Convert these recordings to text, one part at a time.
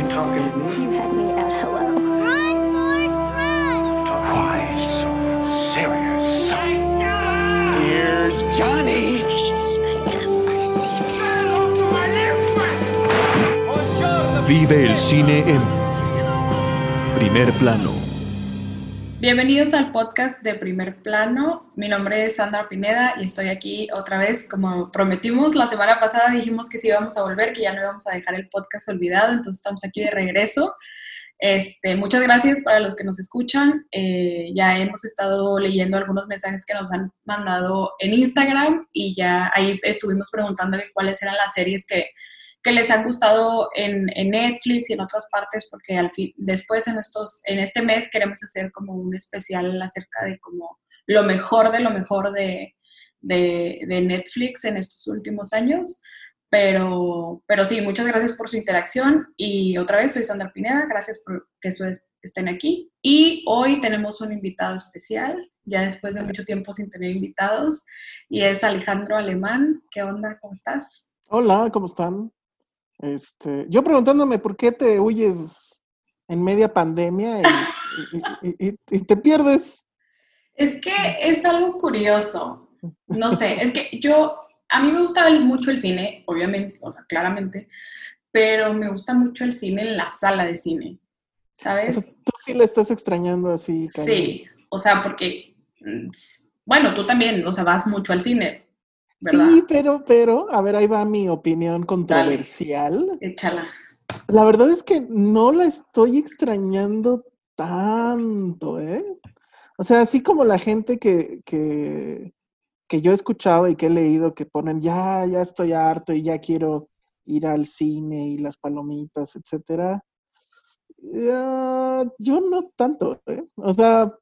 You talking to me? You had me at hello. Run, Forrest, run! Why so serious? Here's Johnny. Vive el cine en primer plano. Bienvenidos al podcast de Primer Plano. Mi nombre es Sandra Pineda y estoy aquí otra vez. Como prometimos la semana pasada, dijimos que sí íbamos a volver, que ya no íbamos a dejar el podcast olvidado, entonces estamos aquí de regreso. Este, muchas gracias para los que nos escuchan. Eh, ya hemos estado leyendo algunos mensajes que nos han mandado en Instagram y ya ahí estuvimos preguntando cuáles eran las series que que les han gustado en, Netflix y en otras partes, porque al fin, después en, estos, en este mes queremos hacer como un especial acerca de como lo mejor de lo mejor de, de, de Netflix en estos últimos años. Pero, pero sí, muchas gracias por su interacción y otra vez soy Sandra Pineda, gracias por que estén aquí. Y hoy tenemos un invitado especial, ya después de mucho tiempo sin tener invitados, y es Alejandro Alemán. ¿Qué onda? ¿Cómo estás? Hola, ¿cómo están? Este, yo preguntándome por qué te huyes en media pandemia y, y, y, y, te pierdes. Es que es algo curioso. No sé, es que yo, a mí me gusta mucho el cine, obviamente, o sea, claramente, pero me gusta mucho el cine en la sala de cine, ¿sabes? Tú sí le estás extrañando así. Sí, o sea, porque, bueno, tú también, o sea, vas mucho al cine, ¿verdad? Sí, pero, pero, a ver, ahí va mi opinión controversial. Dale, échala. La verdad es que no la estoy extrañando tanto, ¿eh? O sea, así como la gente que, que, que yo he escuchado y que he leído que ponen, ya, ya estoy harto y ya quiero ir al cine y las palomitas, etcétera. Uh, yo no tanto, ¿eh? O sea,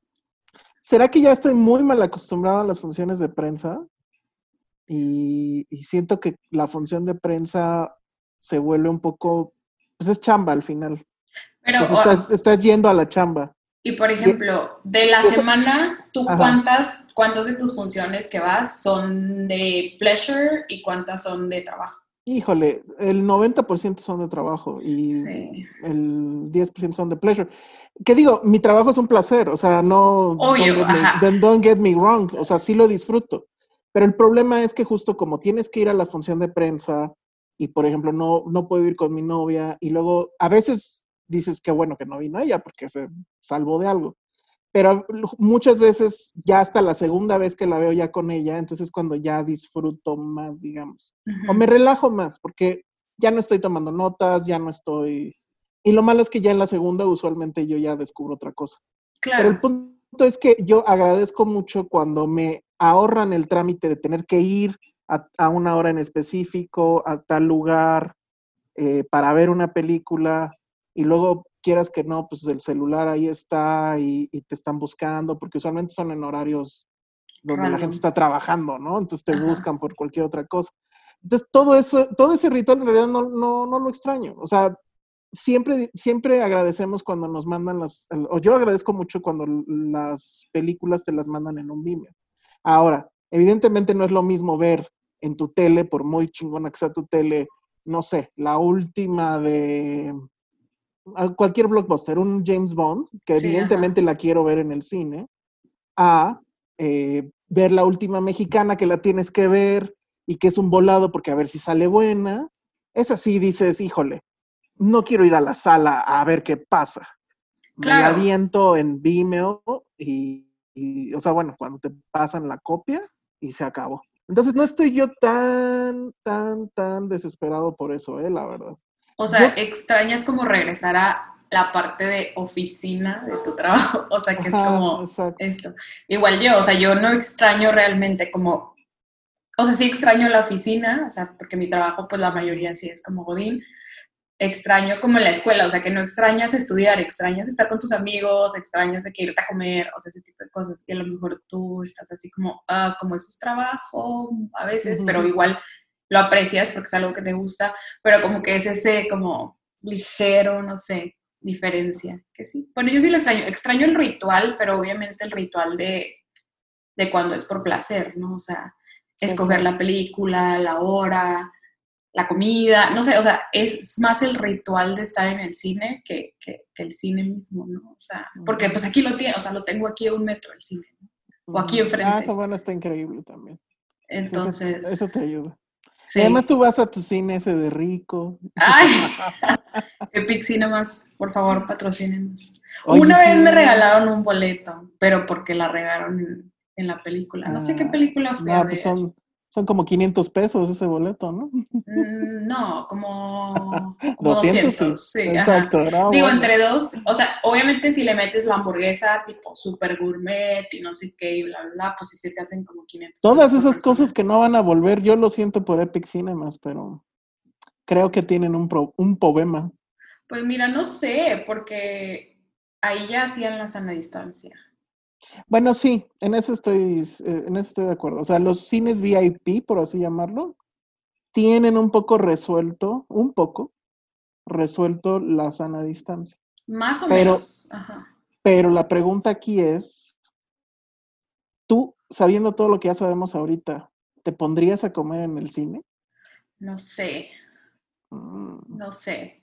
¿será que ya estoy muy mal acostumbrado a las funciones de prensa? Y, y, siento que la función de prensa se vuelve un poco, pues es chamba al final. Pero pues estás, estás, yendo a la chamba. Y por ejemplo, de la eso, semana, ¿tú cuántas, cuántas de tus funciones que vas son de pleasure y cuántas son de trabajo? Híjole, el 90% son de trabajo y sí. el 10% son de pleasure. ¿Qué digo? Mi trabajo es un placer, o sea, no... Obvio, don't, get me, don't get me wrong, o sea, sí lo disfruto. Pero el problema es que justo como tienes que ir a la función de prensa y, por ejemplo, no, no puedo ir con mi novia y luego a veces dices que bueno que no vino ella porque se salvó de algo. Pero muchas veces ya hasta la segunda vez que la veo ya con ella, entonces cuando ya disfruto más, digamos. Uh -huh. O me relajo más porque ya no estoy tomando notas, ya no estoy... Y lo malo es que ya en la segunda usualmente yo ya descubro otra cosa. Claro. Pero el punto es que yo agradezco mucho cuando me ahorran el trámite de tener que ir a, a una hora en específico, a tal lugar, eh, para ver una película, y luego quieras que no, pues el celular ahí está y, y te están buscando, porque usualmente son en horarios donde la gente está trabajando, ¿no? Entonces te Ajá. buscan por cualquier otra cosa. Entonces todo eso, todo ese ritual en realidad no, no, no lo extraño. O sea, siempre, siempre agradecemos cuando nos mandan las, o yo agradezco mucho cuando las películas te las mandan en un Vimeo. Ahora, evidentemente no es lo mismo ver en tu tele, por muy chingona que sea tu tele, no sé, la última de cualquier blockbuster, un James Bond, que sí, evidentemente ajá. la quiero ver en el cine, a eh, ver la última mexicana que la tienes que ver y que es un volado porque a ver si sale buena. Es así, dices, híjole, no quiero ir a la sala a ver qué pasa. Claro. Me la aviento en Vimeo y, y, o sea, bueno, cuando te pasan la copia y se acabó. Entonces no estoy yo tan, tan, tan desesperado por eso, eh, la verdad. O sea, yo, extrañas como regresar a la parte de oficina de tu trabajo, o sea, que es como esto. Igual yo, o sea, yo no extraño realmente como, o sea, sí extraño la oficina, o sea, porque mi trabajo, pues la mayoría sí es como Godín, extraño como en la escuela, o sea, que no extrañas estudiar, extrañas estar con tus amigos, extrañas de que irte a comer, o sea, ese tipo de cosas, y a lo mejor tú estás así como, ah, como eso es trabajo, a veces, uh -huh. pero igual lo aprecias porque es algo que te gusta, pero como que es ese como ligero, no sé, diferencia, que sí. Bueno, yo sí lo extraño, extraño el ritual, pero obviamente el ritual de, de cuando es por placer, ¿no? O sea, escoger la película, la hora, la comida, no sé, o sea, es más el ritual de estar en el cine que, que, que el cine mismo, ¿no? O sea, porque pues aquí lo tiene, o sea, lo tengo aquí a un metro el cine, ¿no? O aquí enfrente. Ah, eso bueno, está increíble también. Entonces, Eso, eso te ayuda. sí. Y además tú vas a tu cine ese de rico. Ay, Epic Cinemas, por favor, patrocínenos. Oye, Una vez sí. me regalaron un boleto, pero porque la regaron en, en la película. No sé qué Ah, película fue. a No, pues ver. son, son como 500 pesos ese boleto, ¿no? Mm, No, como, como 200, 200, sí. sí. ajá. Exacto. no, Digo, entre dos, o sea, obviamente si le metes la hamburguesa tipo super gourmet y no sé qué y bla, bla, bla, pues sí se te hacen como 500. Todas esas cosas que no van a volver, yo lo siento por Epic Cinemas, pero creo que tienen un, pro- un problema. Pues mira, no sé, porque ahí ya hacían la sana distancia. Bueno, sí, en eso estoy, eh, en eso estoy de acuerdo. O sea, los cines VIP, por así llamarlo, tienen un poco resuelto, un poco resuelto la sana distancia. Más o Pero- menos. Ajá. Pero la pregunta aquí es, tú, sabiendo todo lo que ya sabemos ahorita, ¿te pondrías a comer en el cine? No sé, Mm, no sé.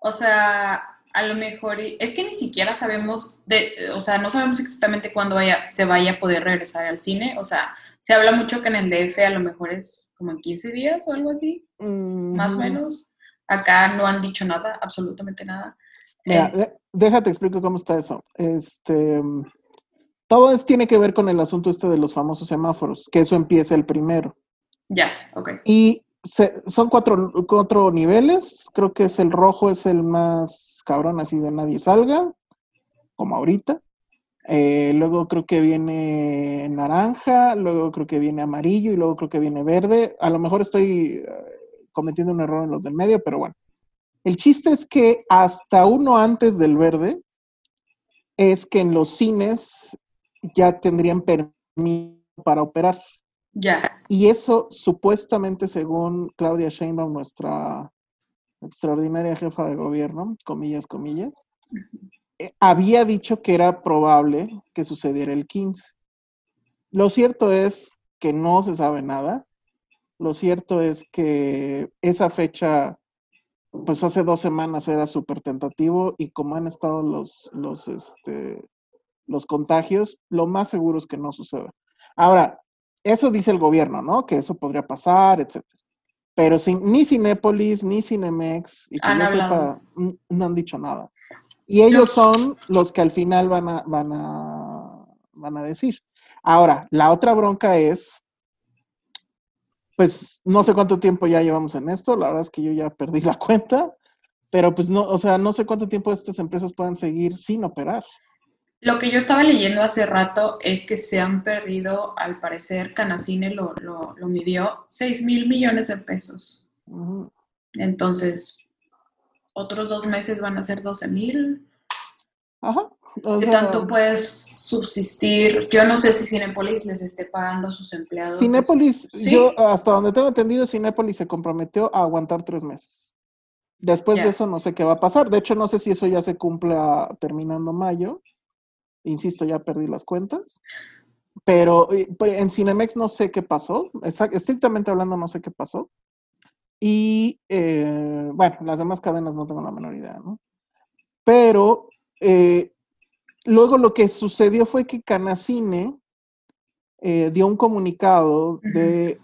O sea, a lo mejor, es que ni siquiera sabemos, de, o sea, no sabemos exactamente cuándo vaya, se vaya a poder regresar al cine. O sea, se habla mucho que en el DF a lo mejor es como en 15 días o algo así, más o menos. Acá no han dicho nada, absolutamente nada. Mira, Eh, déjate explico cómo está eso. Este, mm, todo es, tiene que ver con el asunto este de los famosos semáforos, que eso empieza el primero. ya, ok. Y se- son cuatro, cuatro niveles. Creo que es el rojo, es el más cabrón, así de nadie salga, como ahorita. Eh, luego creo que viene naranja, luego creo que viene amarillo y luego creo que viene verde. A lo mejor estoy eh, cometiendo un error en los del medio, pero bueno. El chiste es que hasta uno antes del verde es que en los cines ya tendrían permiso para operar. Ya, Y eso supuestamente, según Claudia Sheinbaum, nuestra extraordinaria jefa de gobierno, comillas, comillas, eh, había dicho que era probable que sucediera el 15. Lo cierto es que no se sabe nada. Lo cierto es que esa fecha, pues hace dos semanas era súper tentativo y como han estado los, los, este, los contagios, lo más seguro es que no suceda. Ahora, eso dice el gobierno, ¿no? Que eso podría pasar, etcétera. Pero sin, ni Cinépolis, ni Cinemex, y que hablado. sepa, no han dicho nada. Y ellos son los que al final van a, van a, van a decir. Ahora, la otra bronca es, pues no sé cuánto tiempo ya llevamos en esto, la verdad es que yo ya perdí la cuenta, pero pues no, o sea, no sé cuánto tiempo estas empresas puedan seguir sin operar. Lo que yo estaba leyendo hace rato es que se han perdido, al parecer, Canacine lo, lo, lo midió, 6 mil millones de pesos. Entonces, otros dos meses van a ser 12 mil. Ajá. ¿Qué tanto puedes subsistir? Yo no sé si Cinepolis les esté pagando a sus empleados. Cinépolis, Sí. yo hasta donde tengo entendido, Cinépolis se comprometió a aguantar tres meses. Después de eso no sé qué va a pasar. De hecho, no sé si eso ya se cumpla terminando mayo. Insisto, ya perdí las cuentas. Pero eh, pero en Cinemex no sé qué pasó. Exact- estrictamente hablando, no sé qué pasó. Y eh, bueno, las demás cadenas no tengo la menor idea, ¿no? Pero eh, luego lo que sucedió fue que Canacine eh, dio un comunicado de,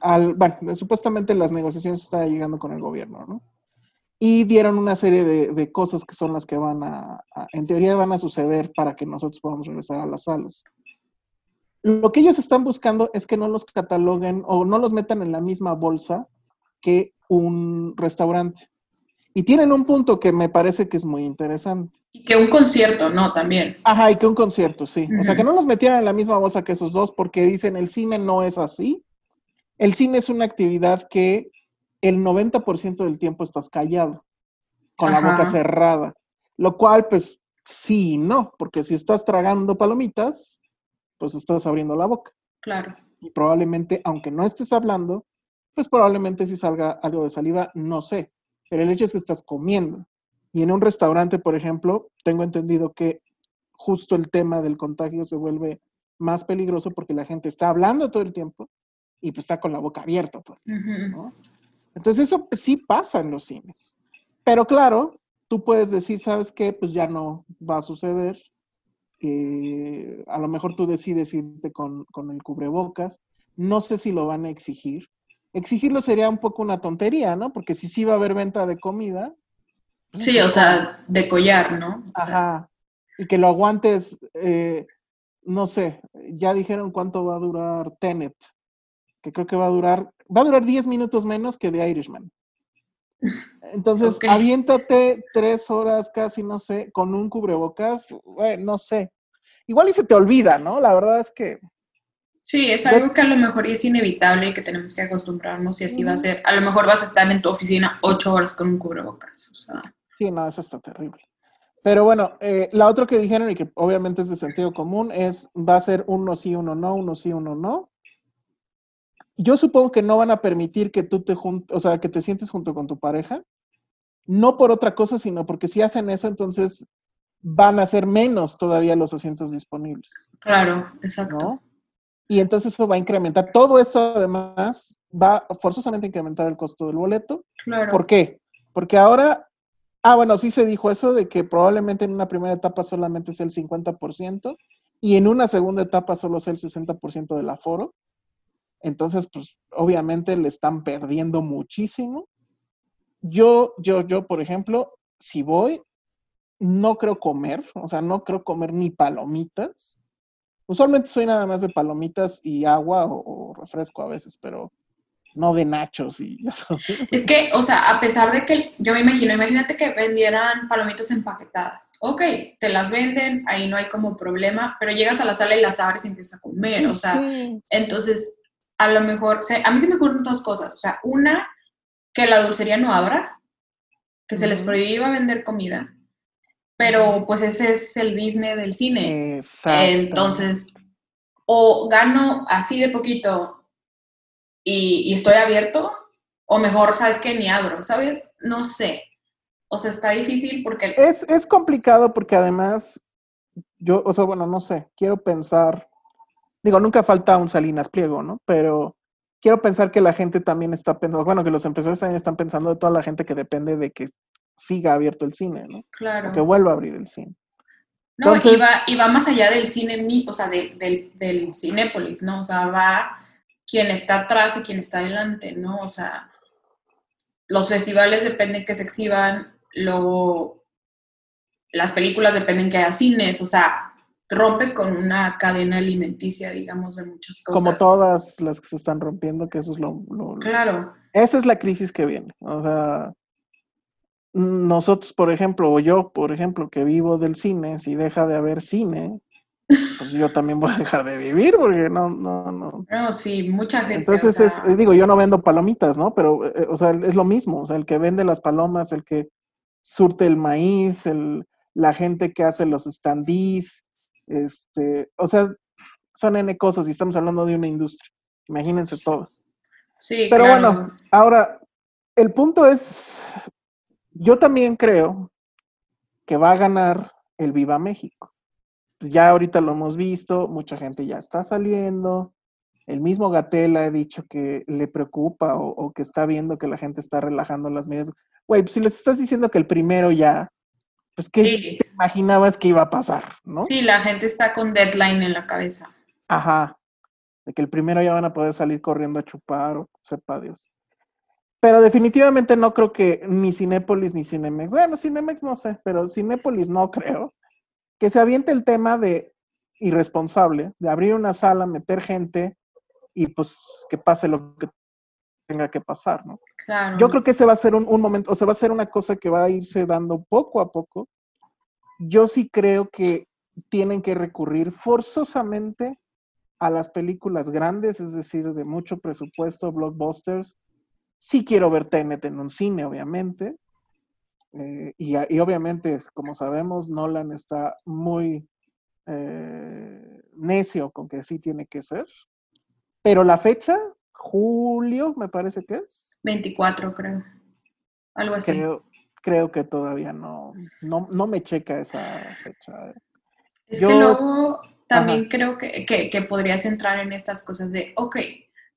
al, bueno, supuestamente las negociaciones estaban llegando con el gobierno, ¿no? Y dieron una serie de, de cosas que son las que van a, a- en teoría van a suceder para que nosotros podamos regresar a las salas. Lo que ellos están buscando es que no los cataloguen o no los metan en la misma bolsa que un restaurante. Y tienen un punto que me parece que es muy interesante. Y que un concierto, ¿no? También. Ajá, y que un concierto, sí. O sea, que no los metieran en la misma bolsa que esos dos porque dicen el cine no es así. El cine es una actividad que el 90% del tiempo estás callado, con la boca cerrada. Lo cual, pues, sí y no, porque si estás tragando palomitas, pues estás abriendo la boca. Claro. Y probablemente, aunque no estés hablando, pues probablemente si salga algo de saliva, no sé. Pero el hecho es que estás comiendo. Y en un restaurante, por ejemplo, tengo entendido que justo el tema del contagio se vuelve más peligroso porque la gente está hablando todo el tiempo y pues está con la boca abierta todo el tiempo, Ujú. ¿no? Entonces eso sí pasa en los cines. Pero claro, tú puedes decir, ¿sabes qué? Pues ya no va a suceder. Eh, a lo mejor tú decides irte con, con el cubrebocas. No sé si lo van a exigir. Exigirlo sería un poco una tontería, ¿no? Porque si sí va a haber venta de comida. pues, Sí, o sea, de collar, ¿no? O sea, Ajá. Y que lo aguantes, eh, no sé, ya dijeron cuánto va a durar Tenet, que creo que va a durar, va a durar 10 minutos menos que The Irishman. Entonces, Ok. aviéntate tres horas casi, no sé, con un cubrebocas, no sé. Igual y se te olvida, ¿no? La verdad es que Sí, es algo que a lo mejor es inevitable y que tenemos que acostumbrarnos y así va a ser. A lo mejor vas a estar en tu oficina ocho horas con un cubrebocas. O sea, Sí, no, eso está terrible. Pero bueno, eh, la otra que dijeron y que obviamente es de sentido común es, va a ser uno sí, uno no, uno sí, uno no. Yo supongo que no van a permitir que tú te juntes, o sea, que te sientes junto con tu pareja, no por otra cosa, sino porque si hacen eso, entonces van a ser menos todavía los asientos disponibles, claro, exacto. ¿no? Y entonces eso va a incrementar. Todo esto además va forzosamente a incrementar el costo del boleto. Claro. ¿Por qué? Porque ahora, ah, bueno, sí se dijo eso de que probablemente en una primera etapa solamente sea el 50% y en una segunda etapa solo sea el 60% del aforo. Entonces, pues obviamente le están perdiendo muchísimo. Yo, yo, yo, por ejemplo, si voy, no creo comer, o sea, no creo comer ni palomitas. Usualmente soy nada más de palomitas y agua o, o refresco a veces, pero no de nachos y ya sabes. Es que, o sea, a pesar de que yo me imagino, imagínate que vendieran palomitas empaquetadas. Ok, te las venden, ahí no hay como problema, pero llegas a la sala y las abres y empiezas a comer. O sea, Sí. entonces, a lo mejor, se- a mí se me ocurren dos cosas. O sea, una, que la dulcería no abra, que se les prohíba vender comida, pero pues ese es el business del cine. Exacto. Entonces, o gano así de poquito y, y estoy abierto, o mejor, ¿sabes qué? Ni abro, ¿sabes? No sé. O sea, está difícil porque... Es, es complicado porque además, yo, o sea, bueno, no sé, quiero pensar, digo, nunca falta un Salinas Pliego, ¿no? Pero quiero pensar que la gente también está pensando, bueno, que los empresarios también están pensando de toda la gente que depende de que siga abierto el cine, ¿no? Claro. O que vuelva a abrir el cine. No, y, va, y va más allá del cine, mi- o sea, de- del, del Cinépolis, ¿no? O sea, va quien está atrás y quien está adelante, ¿no? O sea, los festivales dependen que se exhiban, luego las películas dependen que haya cines, o sea, rompes con una cadena alimenticia, digamos, de muchas cosas. Como todas las que se están rompiendo, que eso es lo, lo- lo- Claro, Esa es la crisis que viene. O sea, nosotros, por ejemplo, o yo, por ejemplo, que vivo del cine, si deja de haber cine, pues yo también voy a dejar de vivir porque no, no, no. no, sí, mucha gente. Entonces, o es, sea, eh, digo, yo no vendo palomitas, ¿no? Pero, eh, o sea, es lo mismo. O sea, el que vende las palomas, el que surte el maíz, el, la gente que hace los standees, este, o sea, son N cosas y estamos hablando de una industria. Imagínense todas. sí, Pero claro. bueno, ahora, el punto es, yo también creo que va a ganar el Viva México. Pues ya ahorita lo hemos visto, mucha gente ya está saliendo. El mismo Gatel ha dicho que le preocupa o, o que está viendo que la gente está relajando las medidas. Güey, pues si les estás diciendo que el primero ya, pues ¿qué Sí. te imaginabas que iba a pasar, no? Sí, la gente está con deadline en la cabeza. Ajá. De que el primero ya van a poder salir corriendo a chupar o sepa Dios. Pero definitivamente no creo que ni Cinépolis ni Cinemex. Bueno, Cinemex no sé, pero Cinépolis no creo. Que se aviente el tema de irresponsable, de abrir una sala, meter gente y pues que pase lo que tenga que pasar, ¿no? Claro. Yo creo que ese va a ser un, un momento, o sea, va a ser una cosa que va a irse dando poco a poco. Yo sí creo que tienen que recurrir forzosamente a las películas grandes, es decir, de mucho presupuesto, blockbusters. Sí quiero ver Tenet en un cine, obviamente. Eh, y obviamente, como sabemos, Nolan está muy eh, necio con que sí tiene que ser. Pero la fecha, julio, me parece que es. 24, creo. Algo así. Creo, creo que todavía no, no, no me checa esa fecha. Es Yo- que luego también Ajá. creo que, que, que podrías entrar en estas cosas de, ok,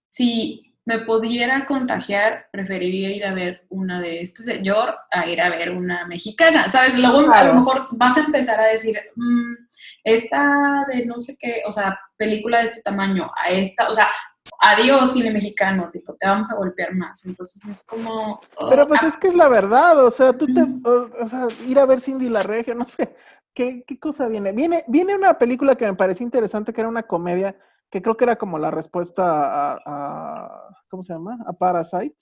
si me pudiera contagiar, preferiría ir a ver una de este señor a ir a ver una mexicana, ¿sabes? Luego a lo mejor vas a empezar a decir, "Mm, esta de no sé qué, o sea, película de este tamaño, a esta, o sea, adiós cine mexicano, tipo, te vamos a golpear más. Entonces es como... Pero pues ah, es que es la verdad, o sea, tú te, o, o sea, ir a ver Cindy la Regia, no sé, ¿qué, qué cosa viene? Viene, viene una película que me pareció interesante, que era una comedia, que creo que era como la respuesta a, a- ¿cómo se llama? A Parasite.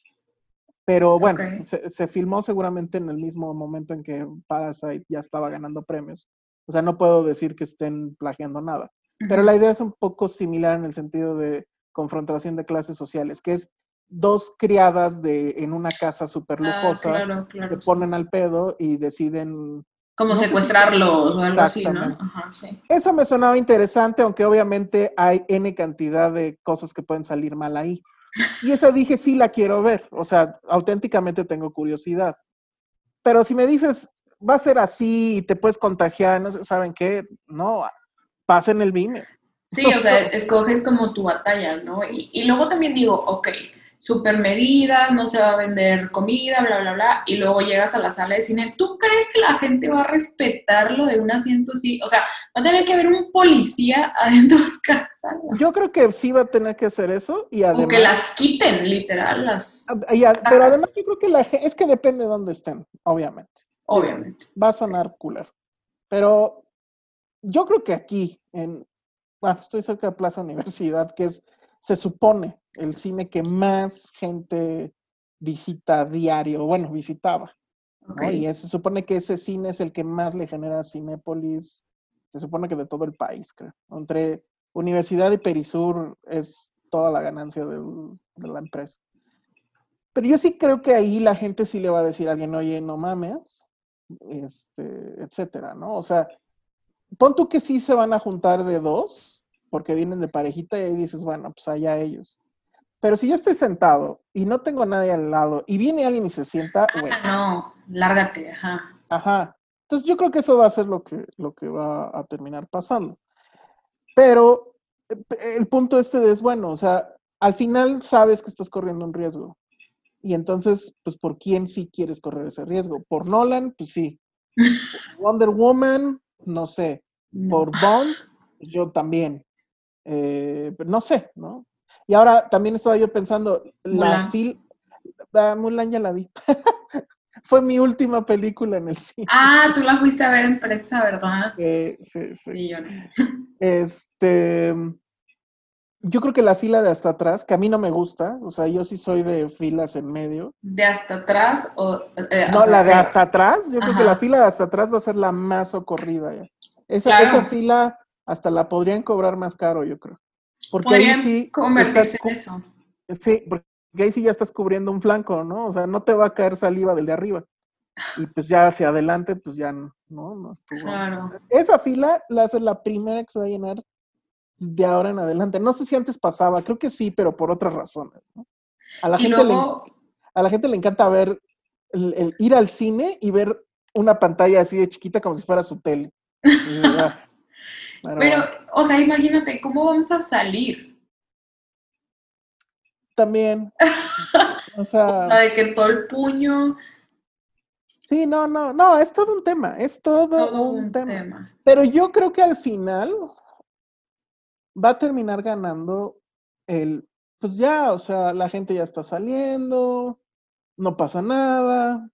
Pero bueno, Ok. se, se filmó seguramente en el mismo momento en que Parasite ya estaba ganando premios. O sea, no puedo decir que estén plagiando nada. Pero ujú. la idea es un poco similar en el sentido de confrontación de clases sociales, que es dos criadas de, en una casa súper Ah, lujosa, claro, claro. se sí. ponen al pedo y deciden... Como no sé si- secuestrarlos o algo así, ¿no? Ajá, sí. Eso me sonaba interesante, aunque obviamente hay N cantidad de cosas que pueden salir mal ahí. Y esa dije, sí la quiero ver, o sea, auténticamente tengo curiosidad. Pero si me dices, va a ser así y te puedes contagiar, no ¿saben qué? No, pasen el vine. Sí, o sea, escoges como tu batalla, ¿no? Y, y luego también digo, ok, super medidas, no se va a vender comida, bla, bla, bla, y luego llegas a la sala de cine, ¿tú crees que la gente va a respetar lo de un asiento así? O sea, va a tener que haber un policía adentro de casa, ¿no? Yo creo que sí va a tener que hacer eso y además... o que las quiten, literal, las, Ah, y a- pero además yo creo que la gente, es que depende de dónde estén, obviamente. obviamente. Va a sonar cooler. Pero yo creo que aquí, en, bueno, estoy cerca de Plaza Universidad, que es, se supone, el cine que más gente visita diario, bueno, visitaba. Y es- se supone que ese cine es el que más le genera a Cinépolis, se supone que de todo el país, creo. Entre Universidad y Perisur es toda la ganancia del- de la empresa. Pero yo sí creo que ahí la gente sí le va a decir a alguien, oye, no mames, este, etcétera, ¿no? O sea, pon tú que sí se van a juntar de dos, porque vienen de parejita y ahí dices, bueno, pues allá ellos. Pero si yo estoy sentado y no tengo a nadie al lado y viene alguien y se sienta, güey, Ah, no, lárgate, ajá. Ajá. Entonces yo creo que eso va a ser lo que, lo que va a terminar pasando. Pero eh, el punto este es, bueno, o sea, al final sabes que estás corriendo un riesgo. Y entonces, pues, ¿por quién sí quieres correr ese riesgo? ¿Por Nolan? Pues sí. ¿Por Wonder Woman? No sé. No. ¿Por Bond? Yo también. Eh, pero no sé, ¿no? Y ahora también estaba yo pensando, la fil... ah, Mulan ya la vi. Fue mi última película en el cine. Ah, tú la fuiste a ver en prensa, ¿verdad? Eh, sí, sí. Sí, yo no. Este, yo creo que la fila de hasta atrás, que a mí no me gusta, o sea, yo sí soy de filas en medio. ¿De hasta atrás o...? eh, o No, sea, la de hasta atrás, yo creo que la fila de hasta atrás va a ser la más socorrida. ya. Esa, Claro. esa fila hasta la podrían cobrar más caro, yo creo. Porque ahí sí convertirse estás en eso. Sí, porque ahí sí ya estás cubriendo un flanco, ¿no? O sea, no te va a caer saliva del de arriba. Y pues ya hacia adelante, pues ya no, no, no estuvo. Claro. Esa fila la hace la primera que se va a llenar de ahora en adelante. No sé si antes pasaba, creo que sí, pero por otras razones. ¿no? A, la Y gente luego, le, a la gente le encanta ver, el, el ir al cine y ver una pantalla así de chiquita como si fuera su tele. Y "Ah". Pero o sea, imagínate, ¿cómo vamos a salir? también, o O sea, de que todo el puño, sí, no, no, no, es todo un tema, es todo, todo un, un tema. tema. Pero yo creo que al final va a terminar ganando el, pues ya, o sea, la gente ya está saliendo, no pasa nada.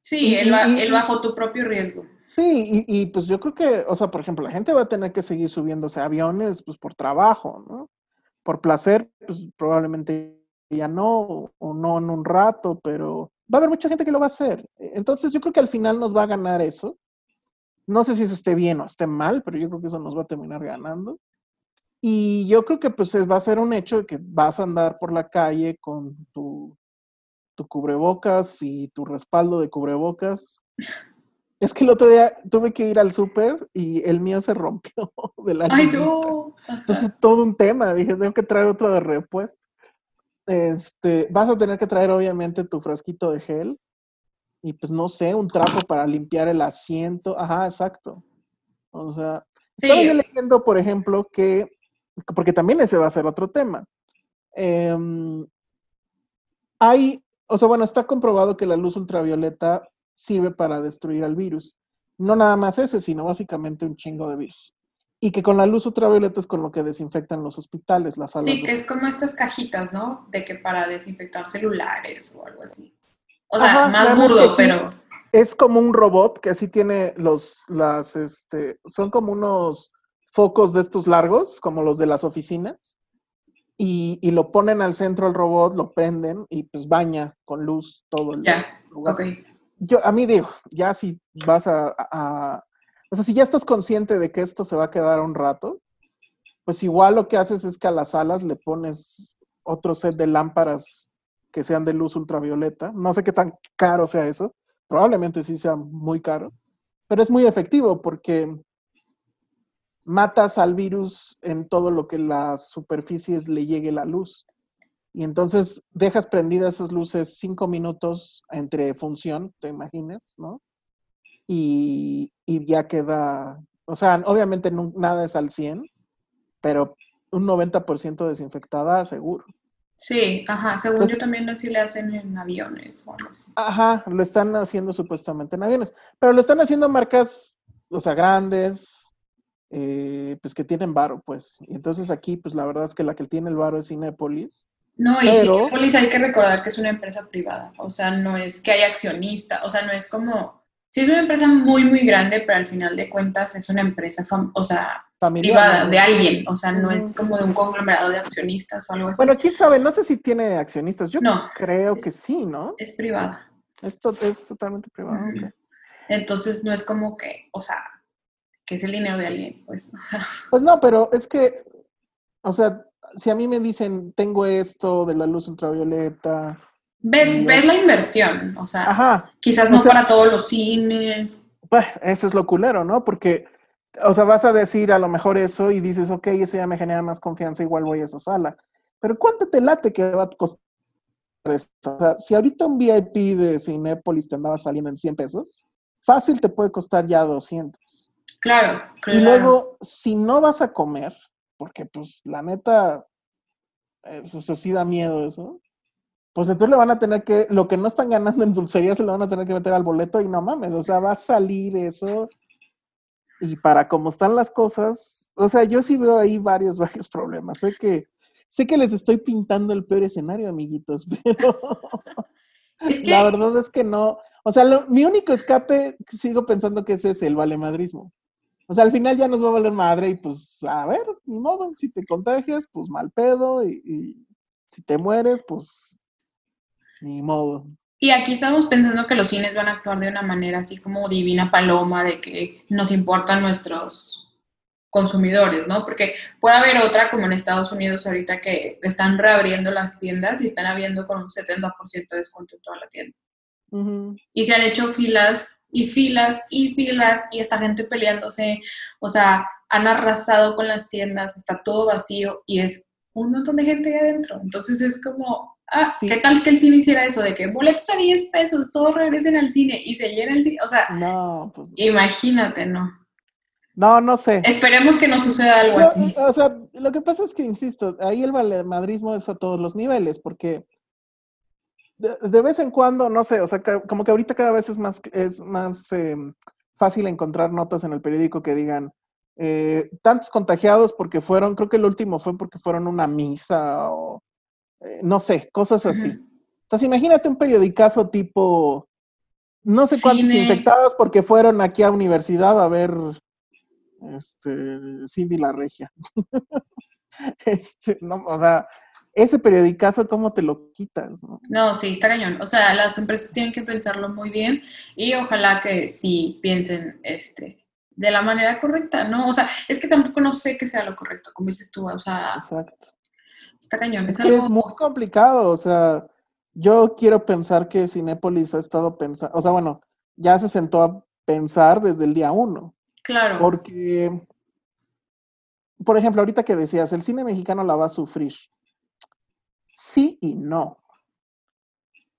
Sí, el, el bajo tu propio riesgo. Sí, y, pues yo creo que, o sea, por ejemplo, la gente va a tener que seguir subiéndose aviones, pues por trabajo, ¿no? Por placer, pues probablemente ya no, o- no en un rato, pero va a haber mucha gente que lo va a hacer. Entonces yo creo que al final nos va a ganar eso. No sé si eso esté bien o esté mal, pero yo creo que eso nos va a terminar ganando. Y yo creo que pues es- va a ser un hecho de que vas a andar por la calle con tu, tu cubrebocas y tu respaldo de cubrebocas. Es que el otro día tuve que ir al súper y el mío se rompió de la ¡Ay, niñita. no! Entonces, todo un tema. Dije, tengo que traer otro de repuesto. Este, vas a tener que traer, obviamente, tu frasquito de gel y, pues, no sé, un trapo para limpiar el asiento. Ajá, exacto. O sea, estaba Sí. yo leyendo, por ejemplo, que, porque también ese va a ser otro tema. em, hay, o sea, bueno, está comprobado que la luz ultravioleta sirve para destruir al virus. No nada más ese, sino básicamente un chingo de virus. Y que con la luz ultravioleta es con lo que desinfectan los hospitales, las salas. Sí, que es como estas cajitas, ¿no? De que para desinfectar celulares o algo así. O sea, Ajá, más burdo, pero Es como un robot que así tiene los, las, este, son como unos focos de estos largos, como los de las oficinas, y, y lo ponen al centro al robot, lo prenden y pues baña con luz todo el ya, lugar. ok. Yo, a mí digo, ya si vas a, a- o sea, si ya estás consciente de que esto se va a quedar un rato, pues igual lo que haces es que a las alas le pones otro set de lámparas que sean de luz ultravioleta. No sé qué tan caro sea eso, probablemente sí sea muy caro, pero es muy efectivo porque matas al virus en todo lo que las superficies le llegue la luz. Y entonces dejas prendidas esas luces cinco minutos entre función, te imaginas, ¿no? Y, y ya queda, o sea, obviamente no- nada es al 100, pero un 90% desinfectada seguro. Sí, ajá, según Pues- yo también así le hacen en aviones o algo así. Ajá, lo están haciendo supuestamente en aviones, pero lo están haciendo marcas, o sea, grandes, eh, pues que tienen varo, pues. Y entonces aquí, pues la verdad es que la que tiene el varo es Cinépolis. No, y Pero- Cinépolis hay que recordar que es una empresa privada, o sea, no es que haya accionista, o sea, no es como, sí es una empresa muy, muy grande, pero al final de cuentas es una empresa, o sea, Familiar, privada, ¿no? de alguien, o sea, no es como de un conglomerado de accionistas o algo así. Bueno, quién sabe, no sé si tiene accionistas. Yo No, creo es- que sí, ¿no? es privada. Esto es totalmente privado. Entonces no es como que, o sea, que es el dinero de alguien, pues, o sea, Pues no, pero es que, o sea, si a mí me dicen, tengo esto de la luz ultravioleta, ves, ves la inversión, o sea, ajá, quizás o no sea- para todos los cines, pues eso es lo culero, ¿no? Porque, o sea, vas a decir a lo mejor eso y dices, ok, eso ya me genera más confianza, igual voy a esa sala. Pero ¿cuánto te late que va a costar esto? O sea, si ahorita un VIP de Cinépolis te andaba saliendo en 100 pesos, fácil te puede costar ya 200. claro, claro. Y luego, si no vas a comer, porque pues la neta, eso sí da miedo eso, pues entonces le van a tener que, lo que no están ganando en dulcería se lo van a tener que meter al boleto y no mames, o sea, va a salir eso. Y para cómo están las cosas, o sea, yo sí veo ahí varios, varios problemas. Sé que, sé que les estoy pintando el peor escenario, amiguitos, pero Es que, la verdad es que no. O sea, lo- mi único escape, sigo pensando que ese es el valemadrismo. O sea, al final ya nos va a valer madre y pues, a ver, ni modo, si te contagias, pues mal pedo y, y si te mueres, pues ni modo. y aquí estamos pensando que los cines van a actuar de una manera así como divina paloma, de que nos importan nuestros consumidores, ¿no? Porque puede haber otra, como en Estados Unidos ahorita, que están reabriendo las tiendas y están habiendo con un 70% de descuento en toda la tienda. Y se han hecho filas y filas y filas y esta gente peleándose, o sea, han arrasado con las tiendas, está todo vacío y es un montón de gente ahí adentro. Entonces es como, ah, Sí. ¿qué tal que el cine hiciera eso? De que boletos a 10 pesos, todos regresen al cine y se llena el cine. O sea, No, pues imagínate, ¿no? no, no sé. Esperemos que no suceda algo Yo, así. o sea, lo que pasa es que, insisto, ahí el valemadrismo es a todos los niveles, porque de, de vez en cuando, no sé, o sea, como que ahorita cada vez es más, es más eh, fácil encontrar notas en el periódico que digan eh, tantos contagiados porque fueron, creo que el último fue porque fueron una misa o eh, no sé, cosas así. Entonces, imagínate un periodicazo tipo, no sé cuántos Cine. infectados porque fueron aquí a universidad a ver este, Cindy la Regia. este, no, o sea, ese periodicazo, ¿cómo te lo quitas? No? No, sí, está cañón. O sea, las empresas tienen que pensarlo muy bien y ojalá que sí piensen este, de la manera correcta, ¿no? O sea, es que tampoco no sé qué sea lo correcto, como dices tú, o sea, Exacto. está cañón. Es Es, que algo, es muy complicado, o sea, yo quiero pensar que Cinépolis ha estado pensando, o sea, bueno, ya se sentó a pensar desde el día uno. claro, Porque, por ejemplo, ahorita que decías, el cine mexicano la va a sufrir. Sí y no.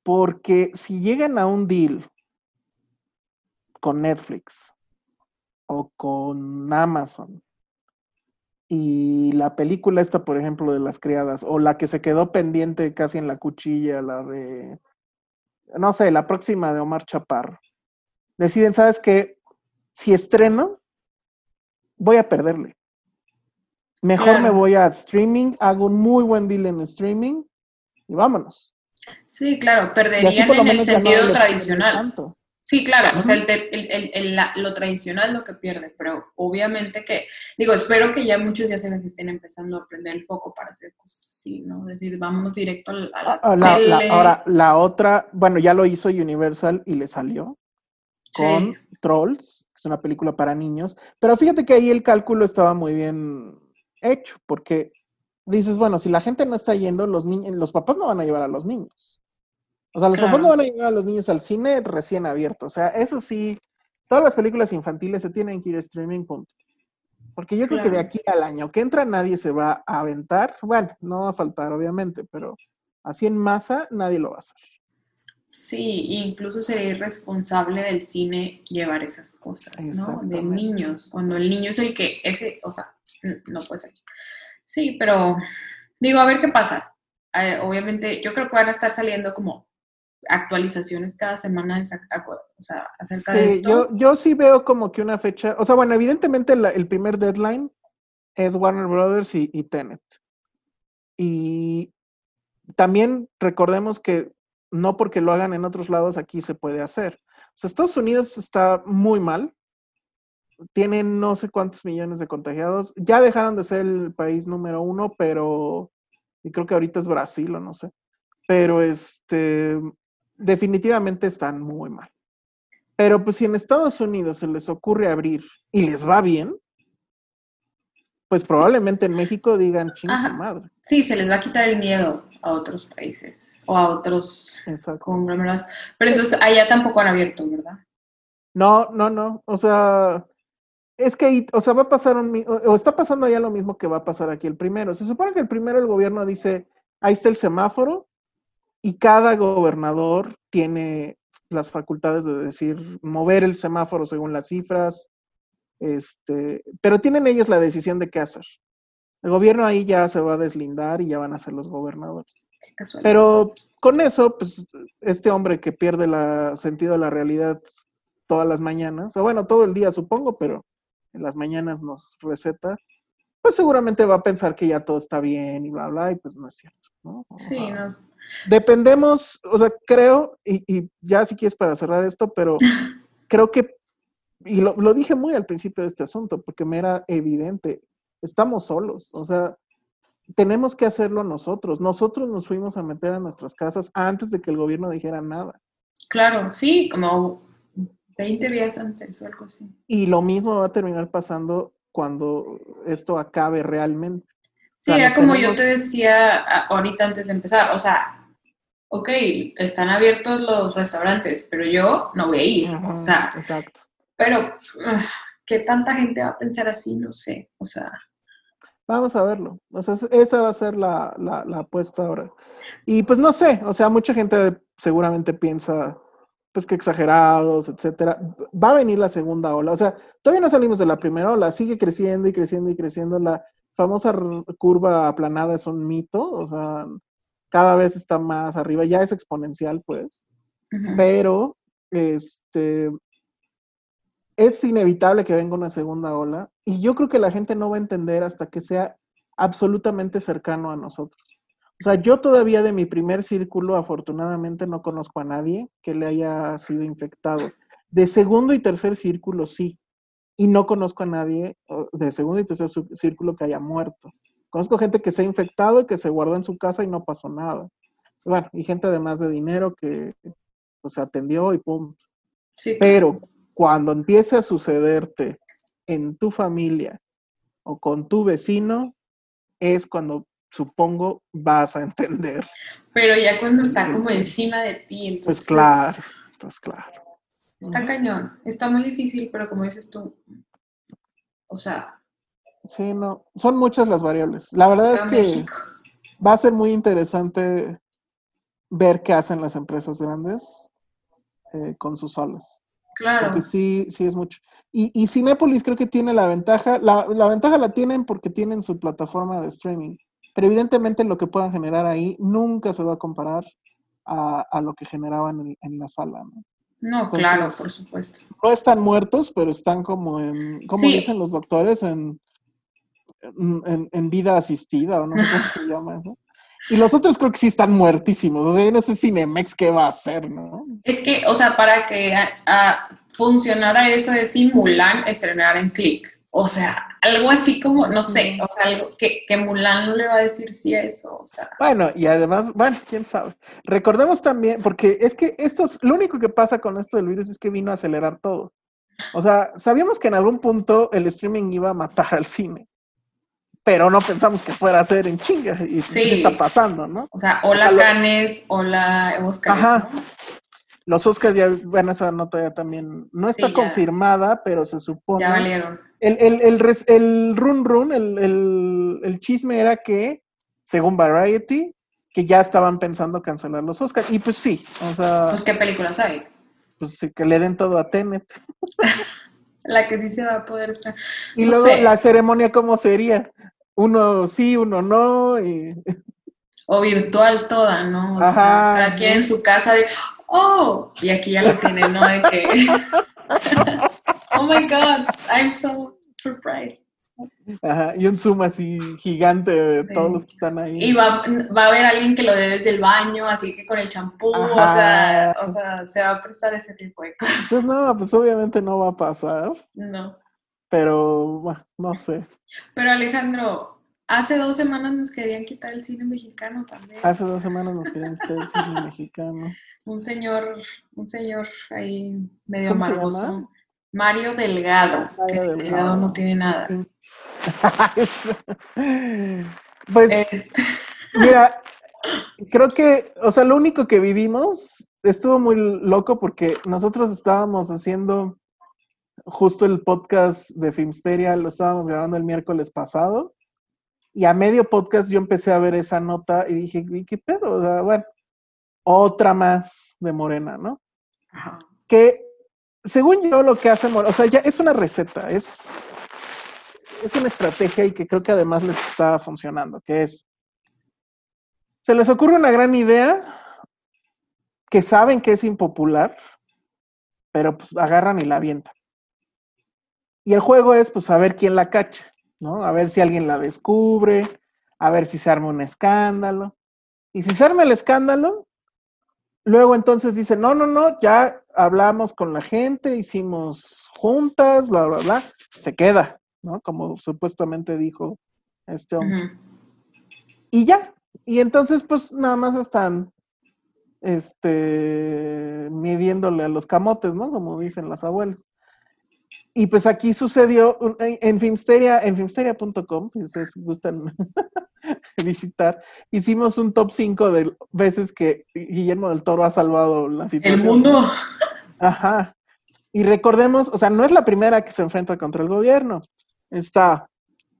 Porque si llegan a un deal con Netflix o con Amazon y la película esta, por ejemplo, de las criadas, o la que se quedó pendiente casi en la cuchilla, la de, no sé, la próxima de Omar Chaparro, deciden, ¿sabes qué? Si estreno, voy a perderle. Mejor me voy a streaming, hago un muy buen deal en streaming y vámonos. Sí, claro, perderían en el no sentido tradicional. Sí, claro, o sea, el el- el- la- lo tradicional es lo que pierde, pero obviamente que, digo, espero que ya muchos ya se les estén empezando a prender el foco para hacer cosas así, ¿no? Es decir, vámonos directo a la, Ah, la- la- tele. ahora, la otra, bueno, ya lo hizo Universal y le salió con Sí. Trolls, que es una película para niños, pero fíjate que ahí el cálculo estaba muy bien hecho, porque dices, bueno, si la gente no está yendo, los niños, los papás no van a llevar a los niños. O sea, los papás no van a llevar a los niños al cine recién abierto. O sea, eso sí, todas las películas infantiles se tienen que ir a streaming, punto. Porque yo creo que de aquí al año que entra nadie se va a aventar. Bueno, no va a faltar, obviamente, pero así en masa nadie lo va a hacer. Sí, incluso sería irresponsable del cine llevar esas cosas, ¿no? De niños, cuando el niño es el que, ese, o sea, no puede ser. Sí, pero digo, a ver qué pasa. Eh, obviamente, yo creo que van a estar saliendo como actualizaciones cada semana o sea, acerca de esto. yo, yo sí veo como que una fecha, o sea, bueno, evidentemente la- el primer deadline es Warner Brothers y, y Tenet. Y también recordemos que no porque lo hagan en otros lados aquí se puede hacer. O sea, Estados Unidos está muy mal. Tienen no sé cuántos millones de contagiados. Ya dejaron de ser el país número uno, pero y creo que ahorita es Brasil o no sé. Pero este definitivamente están muy mal. Pero pues si en Estados Unidos se les ocurre abrir y les va bien, pues probablemente en México digan chinga madre. Sí, se les va a quitar el miedo a otros países o a otros Exacto. conglomerados. Pero entonces allá tampoco han abierto, ¿verdad? No, no, no. O sea, es que, o sea, va a pasar un, o, está pasando allá lo mismo que va a pasar aquí el primero. Se supone que el primero el gobierno dice, ahí está el semáforo y cada gobernador tiene las facultades de decir, mover el semáforo según las cifras, este, pero tienen ellos la decisión de qué hacer. El gobierno ahí ya se va a deslindar y ya van a ser los gobernadores. Pero con eso, pues este hombre que pierde el sentido de la realidad todas las mañanas, o bueno, todo el día supongo, pero en las mañanas nos receta, pues seguramente va a pensar que ya todo está bien y bla, bla, y pues no es cierto, ¿no? Sí, no, Dependemos, o sea, creo, y, y ya si quieres para cerrar esto, pero creo que, y lo, lo dije muy al principio de este asunto, porque me era evidente, estamos solos, o sea, tenemos que hacerlo nosotros. Nosotros nos fuimos a meter a nuestras casas antes de que el gobierno dijera nada. Claro, sí, como 20 días antes o algo así. Y lo mismo va a terminar pasando cuando esto acabe realmente. Sí, sea, era como tenemos- yo te decía a- ahorita antes de empezar, o sea, ok, están abiertos los restaurantes, pero yo no voy a ir, o sea, Exacto. pero ¿qué tanta gente va a pensar así? No sé, o sea, Vamos a verlo. O sea, es- esa va a ser la, la, la apuesta ahora. Y pues no sé, o sea, mucha gente seguramente piensa, pues que exagerados, etcétera. Va a venir la segunda ola. O sea, todavía no salimos de la primera ola, sigue creciendo y creciendo y creciendo. La famosa curva aplanada es un mito, o sea, cada vez está más arriba, ya es exponencial, pues. Pero, este, es inevitable que venga una segunda ola y yo creo que la gente no va a entender hasta que sea absolutamente cercano a nosotros. O sea, yo todavía de mi primer círculo, afortunadamente, no conozco a nadie que le haya sido infectado. De segundo y tercer círculo, sí. Y no conozco a nadie de segundo y tercer círculo que haya muerto. Conozco gente que se ha infectado y que se guardó en su casa y no pasó nada. Bueno, y gente de más de dinero que pues, se atendió y pum, Sí, pero cuando empiece a sucederte en tu familia o con tu vecino, es cuando supongo vas a entender. pero ya cuando está como encima de ti, entonces Pues claro, pues claro. está cañón, está muy difícil, pero como dices tú, o sea, Sí, no, son muchas las variables. La verdad es que México. va a ser muy interesante ver qué hacen las empresas grandes eh, con sus olas. Claro. Porque sí, sí es mucho. Y, y Cinépolis creo que tiene la ventaja, la, la ventaja la tienen porque tienen su plataforma de streaming. Pero evidentemente lo que puedan generar ahí nunca se va a comparar a, a lo que generaban en, en la sala. ¿no? No, Entonces- claro, por supuesto. no están muertos, pero están como en, como Sí. dicen los doctores, en, en, vida asistida, o no sé cómo se llama eso. Y los otros creo que sí están muertísimos. O sea, yo no sé Cinemex qué va a hacer, ¿no? Es que, o sea, para que a- a- funcionara eso de si Mulan estrenar en Click. O sea, algo así como, no sé, o sea, algo que, que Mulan no le va a decir sí a eso. O sea, Bueno, y además, bueno, quién sabe. Recordemos también, porque es que esto, es- lo único que pasa con esto del virus es que vino a acelerar todo. O sea, sabíamos que en algún punto el streaming iba a matar al cine, pero no pensamos que fuera a ser en chinga. Y Sí. ¿qué está pasando, ¿no? o sea, hola Lo- Canes, hola Oscar. Ajá. Los Oscars ya, bueno, esa nota ya también no está Sí, ya. confirmada, pero se supone. Ya valieron. El, el, el, el run run, el, el, el chisme era que, según Variety, que ya estaban pensando cancelar los Oscars. Y pues sí, o sea, Pues, ¿qué películas hay? pues sí, que le den todo a Tenet. La que sí se va a poder estrenar. Y No luego sé. la ceremonia, ¿cómo sería? Uno sí, uno no. Y... O virtual toda, ¿no? O Ajá. sea, cada quien en su casa de, oh, y aquí ya lo tienen, ¿no? De que, oh my God, I'm so surprised. Ajá, y un zoom así gigante de Sí. todos los que están ahí. Y va, va a haber alguien que lo dé desde el baño, así que con el champú, o sea, o sea, se va a prestar ese tipo de cosas. Pues no, pues obviamente no va a pasar. No. Pero bueno, no sé. Pero Alejandro, hace dos semanas nos querían quitar el cine mexicano también. Hace dos semanas nos querían quitar el cine mexicano. Un señor, un señor ahí medio ¿Cómo se amargoso. Mario Delgado, Mario que Delgado. No tiene nada. pues Este, mira, creo que, o sea, lo único que vivimos estuvo muy loco porque nosotros estábamos haciendo justo el podcast de Filmsteria, lo estábamos grabando el miércoles pasado. Y a medio podcast yo empecé a ver esa nota y dije, "¿Y ¿qué pedo? O sea, bueno, otra más de Morena, ¿no? ajá. que según yo lo que hace o sea, ya es una receta, es, es una estrategia y que creo que además les está funcionando, que es, se les ocurre una gran idea que saben que es impopular, pero pues agarran y la avientan. Y el juego es pues a ver quién la cacha, ¿no? A ver si alguien la descubre, a ver si se arma un escándalo. Y si se arma el escándalo, Luego entonces dice, no, no, no, ya hablamos con la gente, hicimos juntas, bla, bla, bla, se queda, ¿no? Como supuestamente dijo este hombre. Y ya, y entonces pues nada más están, este, midiéndole a los camotes, ¿no? Como dicen las abuelas. Y pues aquí sucedió en, Filmsteria, en filmsteria.com, si ustedes gustan visitar, hicimos un top 5 de veces que Guillermo del Toro ha salvado la situación. El mundo. Ajá. Y recordemos, o sea, no es la primera que se enfrenta contra el gobierno. Está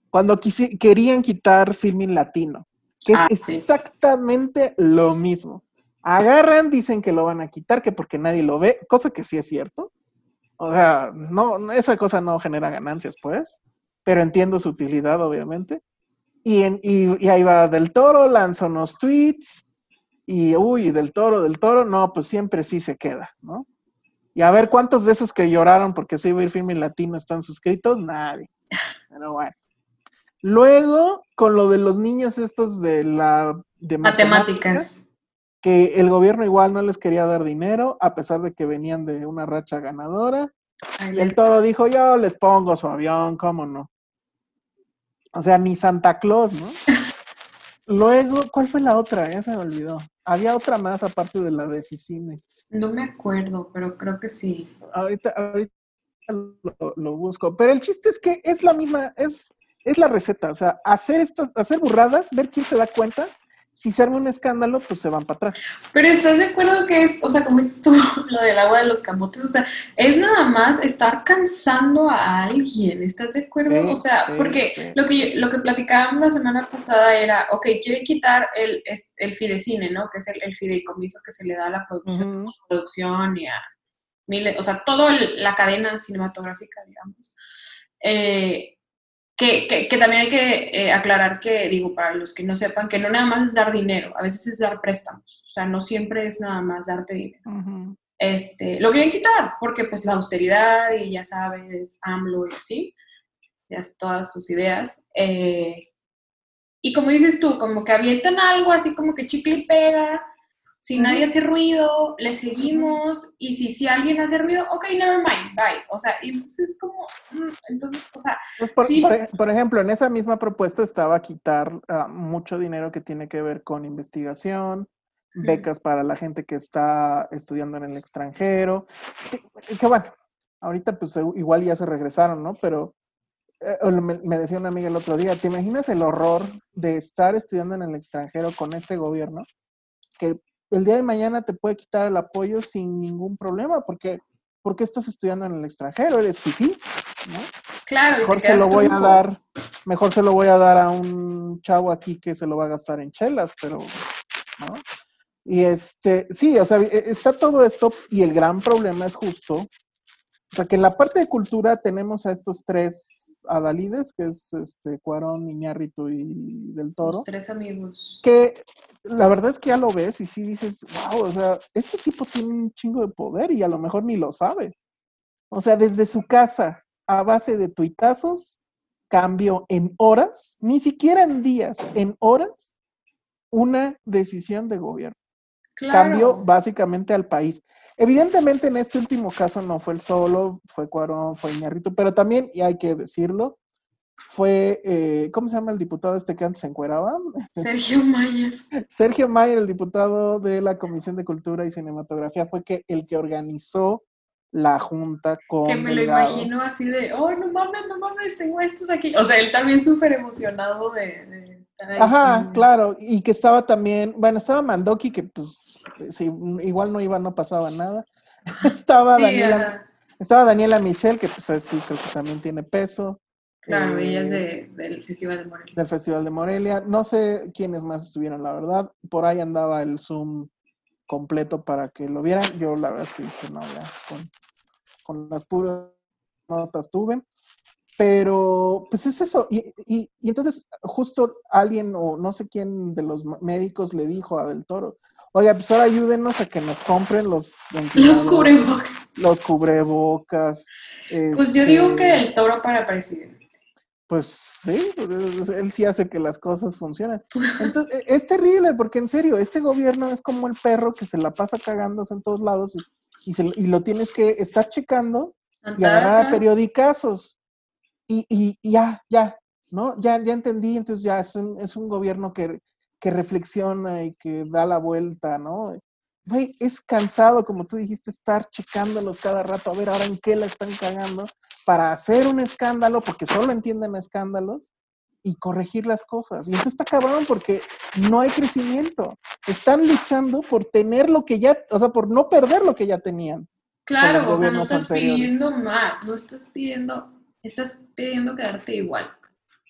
cuando quisi- querían quitar Filmin Latino, que es Ah, sí. exactamente lo mismo. Agarran, dicen que lo van a quitar, que porque nadie lo ve, cosa que sí es cierto. O sea, no, esa cosa no genera ganancias, pues, pero entiendo su utilidad, obviamente. Y, en- y, y ahí va Del Toro, lanza unos tweets, y uy, Del Toro, Del Toro, no, pues siempre sí se queda, ¿no? Y a ver cuántos de esos que lloraron porque se iba a ir Filmin Latino están suscritos, nadie. Pero bueno. Luego, con lo de los niños estos de la de Matemáticas. Que el gobierno igual no les quería dar dinero, a pesar de que venían de una racha ganadora. Le- El toro dijo, yo les pongo su avión, ¿cómo no? O sea, ni Santa Claus, ¿no? Luego, ¿cuál fue la otra? Ya se me olvidó. Había otra más aparte de la de Ficine. No me acuerdo, pero creo que sí. Ahorita, ahorita lo, lo busco. Pero el chiste es que es la misma, es, es la receta. O sea, hacer estas, hacer burradas, ver quién se da cuenta. Si se arma un escándalo, pues se van para atrás. Pero ¿estás de acuerdo que es, o sea, como dices tú, lo del agua de los camotes? O sea, es nada más estar cansando a alguien, ¿estás de acuerdo? Sí, o sea, sí, porque sí. lo que yo- lo que platicábamos la semana pasada era, ok, quieren quitar el, el fidecine, ¿no? Que es el, el fideicomiso que se le da a la producción, producción y a, miles, o sea, toda la cadena cinematográfica, digamos. Eh, que, que, que, también hay que eh, aclarar que, digo, para los que no sepan, que no nada más es dar dinero, a veces es dar préstamos, o sea, no siempre es nada más darte dinero. Ujú. Este, lo quieren quitar, porque pues la austeridad y ya sabes, AMLO y así, ya todas sus ideas. eh, y como dices tú, como que avientan algo así como que chicle y pega, si nadie hace ruido, le seguimos, y si, si alguien hace ruido, ok, never mind, bye. O sea, entonces es como, mm, entonces, o sea, Pues por, Sí. por ej- por ejemplo, en esa misma propuesta estaba quitar ah, mucho dinero que tiene que ver con investigación, becas para la gente que está estudiando en el extranjero, que, que bueno, ahorita pues eh, igual ya se regresaron, ¿no? Pero eh, me, me decía una amiga el otro día, ¿te imaginas el horror de estar estudiando en el extranjero con este gobierno? Que el día de mañana te puede quitar el apoyo sin ningún problema, porque ¿por qué estás estudiando en el extranjero? Eres fifí, ¿no? claro, mejor se lo voy a dar, mejor se lo voy a dar a un chavo aquí que se lo va a gastar en chelas, pero, ¿no? Y este, sí, o sea, e- está todo esto y el gran problema es justo, o sea, que en la parte de cultura tenemos a estos tres adalides, que es este Cuarón, Iñárritu y Del Toro, Los tres amigos. que la verdad es que ya lo ves y sí dices, wow, o sea, este tipo tiene un chingo de poder y a lo mejor ni lo sabe. O sea, desde su casa, a base de tuitazos, cambió en horas, ni siquiera en días, en horas, una decisión de gobierno. Cambió Claro. básicamente al país. Evidentemente en este último caso no fue el solo, fue Cuarón, fue Iñárritu, pero también, y hay que decirlo, fue, eh, ¿cómo se llama el diputado este que antes se encueraba? Sergio Mayer. Sergio Mayer, el diputado de la Comisión de Cultura y Cinematografía, fue que el que organizó la junta con Que me lo imagino así de, oh, no mames, no mames, tengo estos aquí. O sea, él también súper emocionado de, de. Ajá, claro, y que estaba también, bueno, estaba Mandoki, que pues, si igual no iba, no pasaba nada. estaba Sí, Daniela, estaba Daniela Michel, que pues sí, creo que también tiene peso. claro, eh, ella es de, del Festival de Morelia. del Festival de Morelia. No sé quiénes más estuvieron, la verdad. Por ahí andaba el Zoom completo para que lo vieran. Yo la verdad es que dije, no, ya, con, con las puras notas tuve. Pero, pues es eso. Y, y, y entonces, justo alguien o no sé quién de los médicos le dijo a Del Toro, oiga, pues ahora ayúdenos a que nos compren los Los cubrebocas. los cubrebocas. Pues yo digo este, que el toro para presidente. Pues sí, pues, él sí hace que las cosas funcionen. Entonces, e- es terrible porque en serio, este gobierno es como el perro que se la pasa cagándose en todos lados y, y, se- y lo tienes que estar checando y agarrar a periodicazos. Y, y, y ya, ya, ¿no? Ya, ya entendí, entonces ya es un, es un gobierno que, que reflexiona y que da la vuelta, ¿no? Güey, es cansado, como tú dijiste, estar checándolos cada rato, a ver ahora en qué la están cagando, para hacer un escándalo, porque solo entienden escándalos, y corregir las cosas. Y eso está cabrón porque no hay crecimiento. Están luchando por tener lo que ya, o sea, por no perder lo que ya tenían. Claro, o sea, no estás anteriores. pidiendo más, no estás pidiendo, estás pidiendo quedarte igual.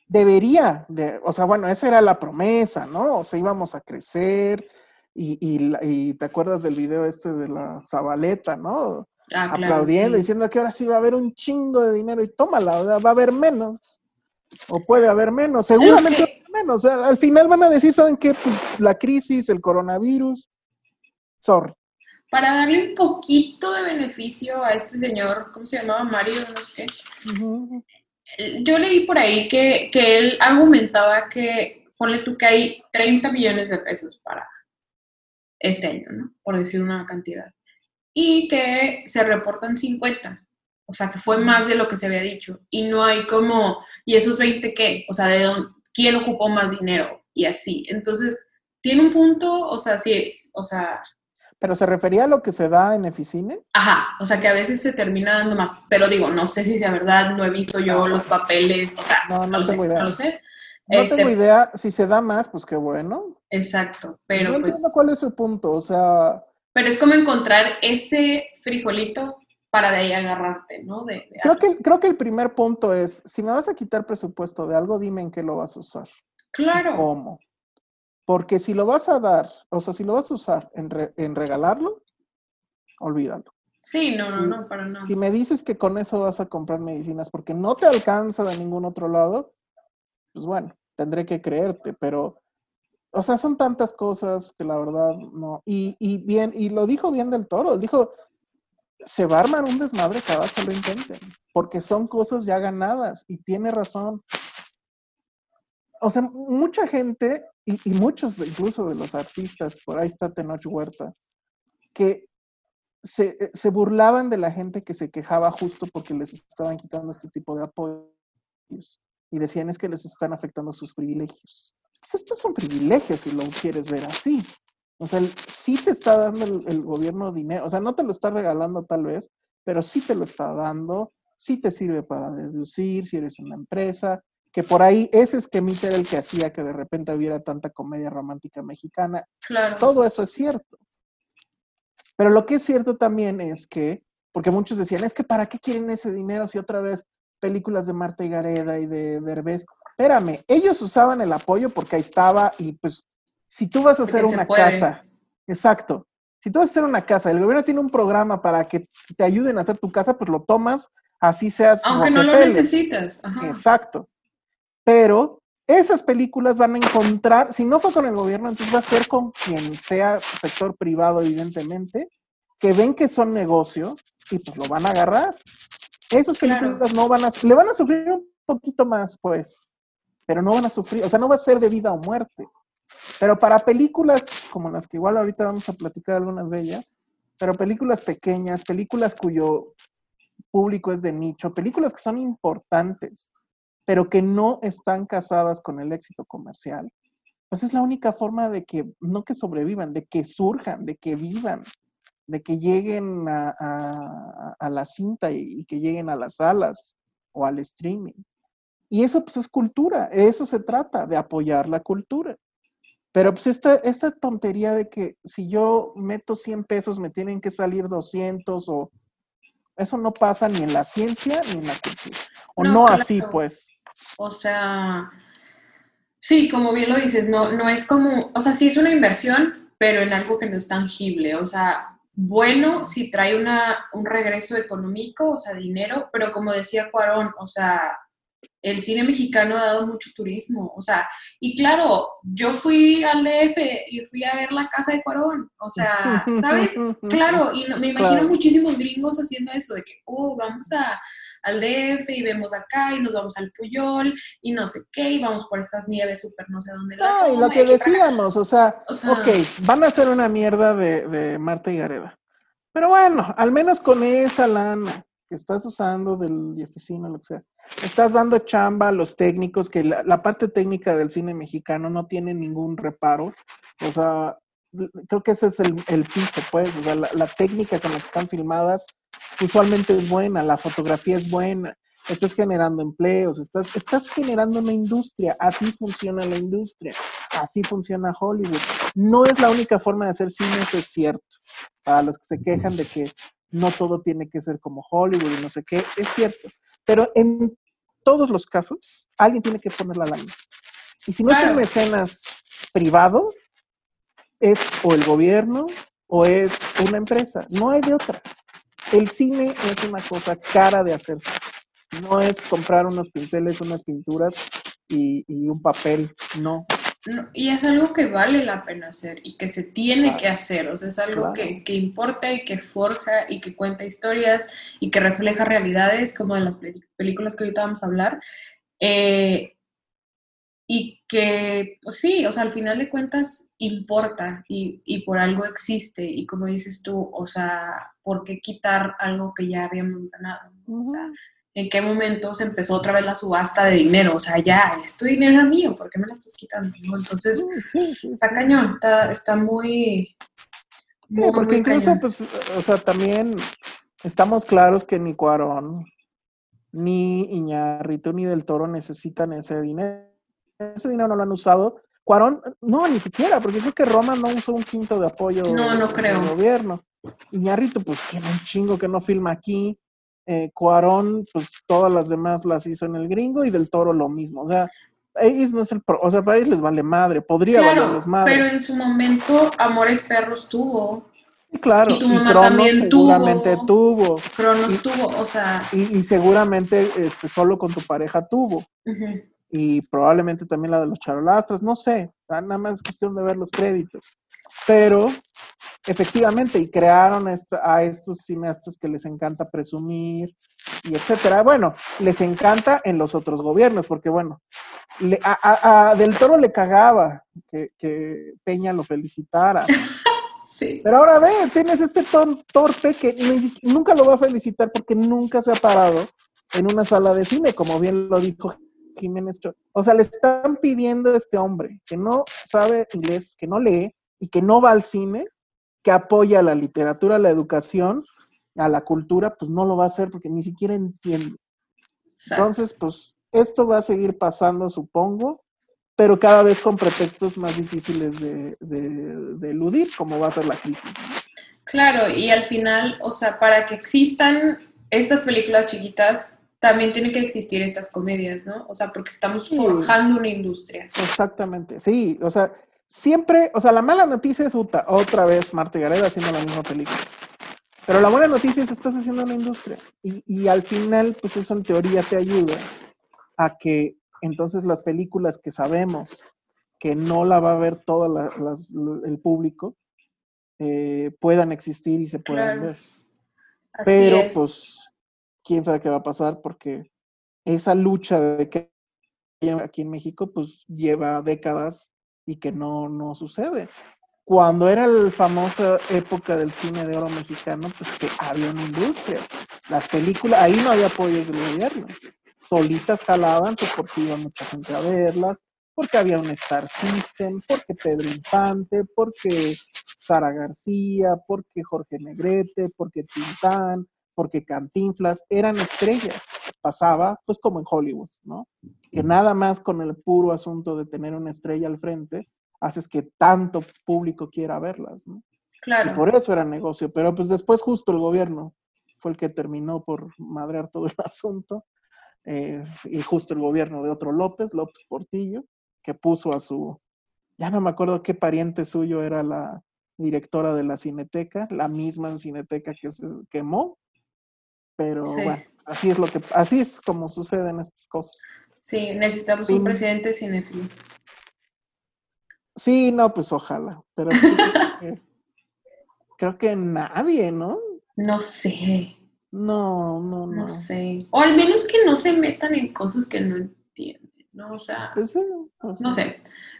Debería, de, o sea, bueno, esa era la promesa, ¿no? O sea, íbamos a crecer y, y, te acuerdas del video este de la Zabaleta, ¿no? Ah, claro, Aplaudiendo, sí. diciendo que ahora sí va a haber un chingo de dinero y tómala, o sea, va a haber menos. O puede haber menos, seguramente que- va a haber menos. O sea, al final van a decir, ¿saben qué? Pues la crisis, el coronavirus, sorry. Para darle un poquito de beneficio a este señor, ¿cómo se llamaba? Mario, no sé qué. Ujú. Yo leí por ahí que, que él argumentaba que, ponle tú que hay 30 millones de pesos para este año, ¿no? Por decir una cantidad. Y que se reportan 50. O sea, que fue más de lo que se había dicho. Y no hay como, ¿y esos 20 qué? O sea, ¿de dónde, quién ocupó más dinero? Y así. Entonces, tiene un punto, o sea, sí es, o sea, Pero se refería a lo que se da en Eficine. Ajá, o sea que a veces se termina dando más, pero digo, no sé si sea verdad, no he visto yo los papeles, o sea, No, no, no lo sé, idea. no lo sé. No Este, tengo idea, si se da más, pues qué bueno. Exacto, pero no pues, entiendo cuál es su punto, o sea, pero es como encontrar ese frijolito para de ahí agarrarte, ¿no? De, de creo que, creo que el primer punto es, si me vas a quitar presupuesto de algo, dime en qué lo vas a usar. Claro, ¿Cómo? Porque si lo vas a dar, o sea, si lo vas a usar en, re- en regalarlo, olvídalo. Sí, no, no, no, para nada. Si me dices que con eso vas a comprar medicinas porque no te alcanza de ningún otro lado, pues bueno, tendré que creerte, pero, o sea, son tantas cosas que la verdad no. Y, y bien, y lo dijo bien del toro, dijo, se va a armar un desmadre cada vez que lo intenten, porque son cosas ya ganadas y tiene razón. O sea, mucha gente, y, y muchos incluso de los artistas, por ahí está Tenoch Huerta, que se, eh, se burlaban de la gente que se quejaba justo porque les estaban quitando este tipo de apoyos y decían es que les están afectando sus privilegios. Pues esto es un privilegio si lo quieres ver así. O sea, sí te está dando el, el gobierno dinero, o sea, no te lo está regalando tal vez, pero sí te lo está dando, sí te sirve para deducir si eres una empresa, que por ahí ese esquemita era el que hacía que de repente hubiera tanta comedia romántica mexicana Claro. todo eso es cierto. Pero lo que es cierto también es que, porque muchos decían, es que ¿para qué quieren ese dinero si otra vez películas de Marta y Gareda y de Derbez? Espérame, ellos usaban el apoyo porque ahí estaba y pues si tú vas a hacer una casa, exacto, si tú vas a hacer una casa, el gobierno tiene un programa para que te ayuden a hacer tu casa, pues lo tomas, así seas Aunque no lo necesitas. Ajá. Exacto. Pero esas películas van a encontrar, si no fue con el gobierno, entonces va a ser con quien sea sector privado, evidentemente, que ven que son negocio y pues lo van a agarrar. Esas Claro. películas no van a, le van a sufrir un poquito más, pues, pero no van a sufrir, o sea, no va a ser de vida o muerte. Pero para películas como las que igual ahorita vamos a platicar algunas de ellas, pero películas pequeñas, películas cuyo público es de nicho, películas que son importantes, pero que no están casadas con el éxito comercial, pues es la única forma de que, no que sobrevivan, de que surjan, de que vivan, de que lleguen a, a- a la cinta y, y que lleguen a las salas o al streaming. Y eso pues es cultura, eso se trata, de apoyar la cultura. Pero pues esta, esta tontería de que si yo meto 100 pesos me tienen que salir 200 o eso no pasa ni en la ciencia ni en la cultura. O no, No, así claro. pues. O sea, sí, como bien lo dices, no, no es como, o sea, sí es una inversión, pero en algo que no es tangible. O sea, bueno, si trae una, un regreso económico, o sea, dinero, pero como decía Cuarón, o sea, el cine mexicano ha dado mucho turismo, o sea, y claro, yo fui al DF y fui a ver la casa de Cuarón, o sea, ¿sabes? Claro, y me imagino Claro. muchísimos gringos haciendo eso, de que, oh, vamos a, al DF y vemos acá y nos vamos al Puyol y no sé qué, y vamos por estas nieves súper no sé dónde. la No, y lo que decíamos, o sea, O sea- ok, van a hacer una mierda de, de Marta y Gareda. Pero bueno, al menos con esa lana que estás usando del oficina, lo que sea, estás dando chamba a los técnicos, que la, parte técnica del cine mexicano no tiene ningún reparo. O sea, creo que ese es el, el piso, pues. O sea, la, la técnica con la que están filmadas usualmente es buena, la fotografía es buena, estás generando empleos, estás, estás generando una industria, así funciona la industria, así funciona Hollywood. No es la única forma de hacer cine, eso es cierto. Para los que se quejan de que no todo tiene que ser como Hollywood y no sé qué, es cierto. Pero en todos los casos, alguien tiene que poner la lana. Y si no es Claro. un mecenas privado, es o el gobierno o es una empresa. No hay de otra. El cine es una cosa cara de hacerse. No es comprar unos pinceles, unas pinturas y, y un papel. No. No, y es algo que vale la pena hacer y que se tiene Claro. que hacer, o sea, es algo Claro. que, que importa y que forja y que cuenta historias y que refleja realidades, como en las películas que ahorita vamos a hablar. Eh, y que, pues sí, o sea, al final de cuentas importa y, y por algo existe. Y como dices tú, o sea, ¿por qué quitar algo que ya habíamos ganado? O sea, ¿en qué momento se empezó otra vez la subasta de dinero? O sea, ya, es tu dinero es mío, ¿por qué me lo estás quitando? Entonces, está cañón, está, está muy... Sí, muy, porque muy incluso, cañón. pues, o sea, también estamos claros que ni Cuarón, ni Iñárritu, ni Del Toro necesitan ese dinero. Ese dinero no lo han usado. Cuarón, no, ni siquiera, porque creo que Roma no usó un quinto de apoyo No, no del creo. gobierno. Iñárritu, pues, tiene un chingo que no filma aquí. Eh, Cuarón, pues, todas las demás las hizo en el gringo y Del Toro lo mismo. O sea, ellos no es el pro- o sea, para ellos les vale madre, podría Claro, valerles madre. pero en su momento Amores Perros tuvo. claro. Y tu mamá Cronos también tuvo. seguramente tuvo. Cronos tuvo, o sea, Y, y seguramente este, solo con tu pareja tuvo. ujú, y probablemente también la de los charolastras, no sé, nada más es cuestión de ver los créditos. Pero efectivamente, y crearon esta- a estos cineastas que les encanta presumir y etcétera. Bueno, les encanta en los otros gobiernos, porque bueno, le- a, a- a Del Toro le cagaba que, que Peña lo felicitara. sí, Pero ahora ve, tienes este ton torpe que ni nunca lo va a felicitar porque nunca se ha parado en una sala de cine, como bien lo dijo Jiménez. O sea, le están pidiendo a este hombre que no sabe inglés, que no lee y que no va al cine, que apoya a la literatura, a la educación, a la cultura, pues no lo va a hacer porque ni siquiera entiende. exacto. Entonces, pues esto va a seguir pasando, supongo, pero cada vez con pretextos más difíciles de, de- de eludir, como va a ser la crisis. ¿no? Claro, y al final, o sea, para que existan estas películas chiquitas, también tienen que existir estas comedias, ¿no? O sea, porque estamos Sí. forjando una industria. Exactamente, sí, o sea, siempre, o sea, la mala noticia es Uta, otra vez Marta Gareda haciendo la misma película. Pero la buena noticia es que estás haciendo una industria. Y, y al final, pues eso en teoría te ayuda a que entonces las películas que sabemos que no la va a ver todo la- las- el público eh, puedan existir y se puedan Claro. ver. Así Pero es. pues, quién sabe qué va a pasar porque esa lucha de que aquí en México pues lleva décadas y que no, no sucede. Cuando era la famosa época del cine de oro mexicano, pues que había una industria. Las películas, ahí no había apoyo del gobierno. Solitas jalaban, pues porque iba mucha gente a verlas, porque había un Star System, porque Pedro Infante, porque Sara García, porque Jorge Negrete, porque Tintán, porque Cantinflas, eran estrellas. Pasaba, pues como en Hollywood, ¿no? Que nada más con el puro asunto de tener una estrella al frente, haces que tanto público quiera verlas, ¿no? Y Claro. por eso era negocio, pero pues después justo el gobierno fue el que terminó por madrear todo el asunto, eh, y justo el gobierno de otro López, López Portillo, que puso a su, ya no me acuerdo qué pariente suyo era la directora de la Cineteca, la misma Cineteca que se quemó, pero Sí. bueno, así es lo que, así es como suceden estas cosas. Sí, necesitamos Sí. un presidente cinéfilo. Sí, no, pues ojalá, pero creo, que, creo que nadie, ¿no? No sé, No, no, no. no sé. O al menos que no se metan en cosas que no entienden, ¿no? O sea, Pues sí, o sea, no sé.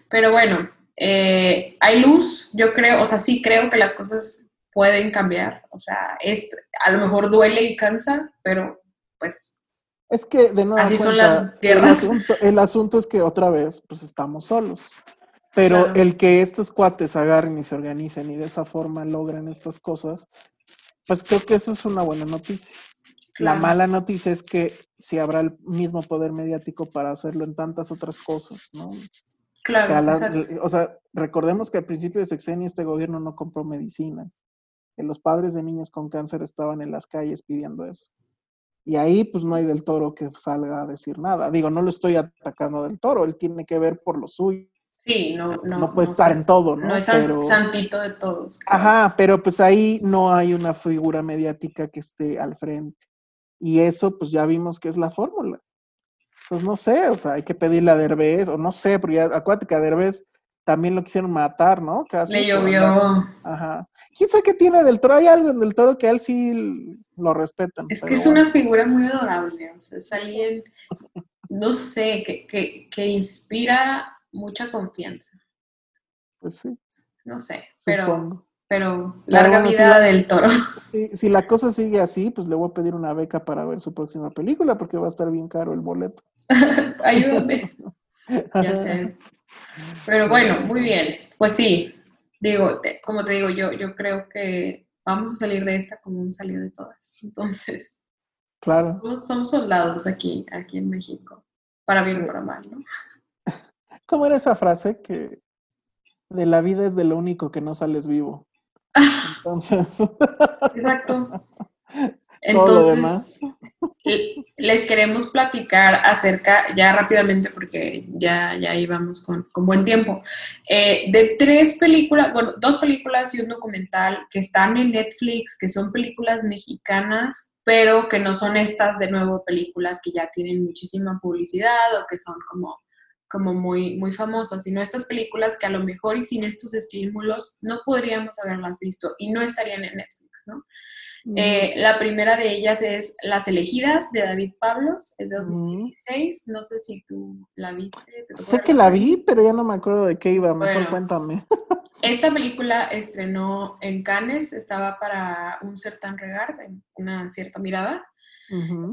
Pero bueno, eh, hay luz, yo creo, o sea, sí creo que las cosas pueden cambiar. O sea, es, a lo mejor duele y cansa, pero pues Es que de nuevo. Así son las El guerras. asunto, el asunto es que otra vez, pues estamos solos. Pero Claro. el que estos cuates agarren y se organicen y de esa forma logren estas cosas, pues creo que eso es una buena noticia. La mala noticia es que si habrá el mismo poder mediático para hacerlo en tantas otras cosas, ¿no? Claro, la- o sea, recordemos que al principio de sexenio este gobierno no compró medicinas. Que los padres de niños con cáncer estaban en las calles pidiendo eso. Y ahí pues no hay del toro que salga a decir nada. Digo, no lo estoy atacando del toro, él tiene que ver por lo suyo. Sí, no, no. No, puede estar sé. en todo, ¿no? No es Pero- santito de todos. claro. Ajá, pero pues ahí no hay una figura mediática que esté al frente. Y eso pues ya vimos que es la fórmula. Pues no sé, o sea, hay que pedirle a Derbez, o no sé, porque ya, acuérdate que a Derbez también lo quisieron matar, ¿no? Casi Le llovió. Ajá. ¿Quién sabe qué tiene del toro? Hay algo en del toro que a él sí lo respetan. Es que es bueno. una figura muy adorable, o sea, es alguien, no sé, que, que, que inspira mucha confianza, Pues sí, no sé, pero, supongo. pero larga bueno, vida la- del toro. Si, si la cosa sigue así, pues le voy a pedir una beca para ver su próxima película, porque va a estar bien caro el boleto. Ayúdame, ya sé. Pero bueno, muy bien, pues sí, digo, te- como te digo, yo, yo creo que vamos a salir de esta como hemos salido de todas, entonces, Claro. somos, somos soldados aquí, aquí en México, para bien o para mal, ¿no? ¿Cómo era esa frase que de la vida es de lo único que no sales vivo? Entonces, Exacto. Entonces, le- les queremos platicar acerca, ya rápidamente, porque ya, ya íbamos con, con buen tiempo. Eh, de tres películas, bueno, dos películas y un documental que están en Netflix, que son películas mexicanas, pero que no son estas de nuevo películas que ya tienen muchísima publicidad o que son como, como muy, muy famosas, sino estas películas que a lo mejor y sin estos estímulos no podríamos haberlas visto y no estarían en Netflix, ¿no? Eh, la primera de ellas es Las elegidas de David Pablos, es de 2016. No sé si tú la viste. Sé que la vi, pero ya no me acuerdo de qué iba. Mejor cuéntame. Esta película estrenó en Cannes, estaba para un certain regard, una cierta mirada.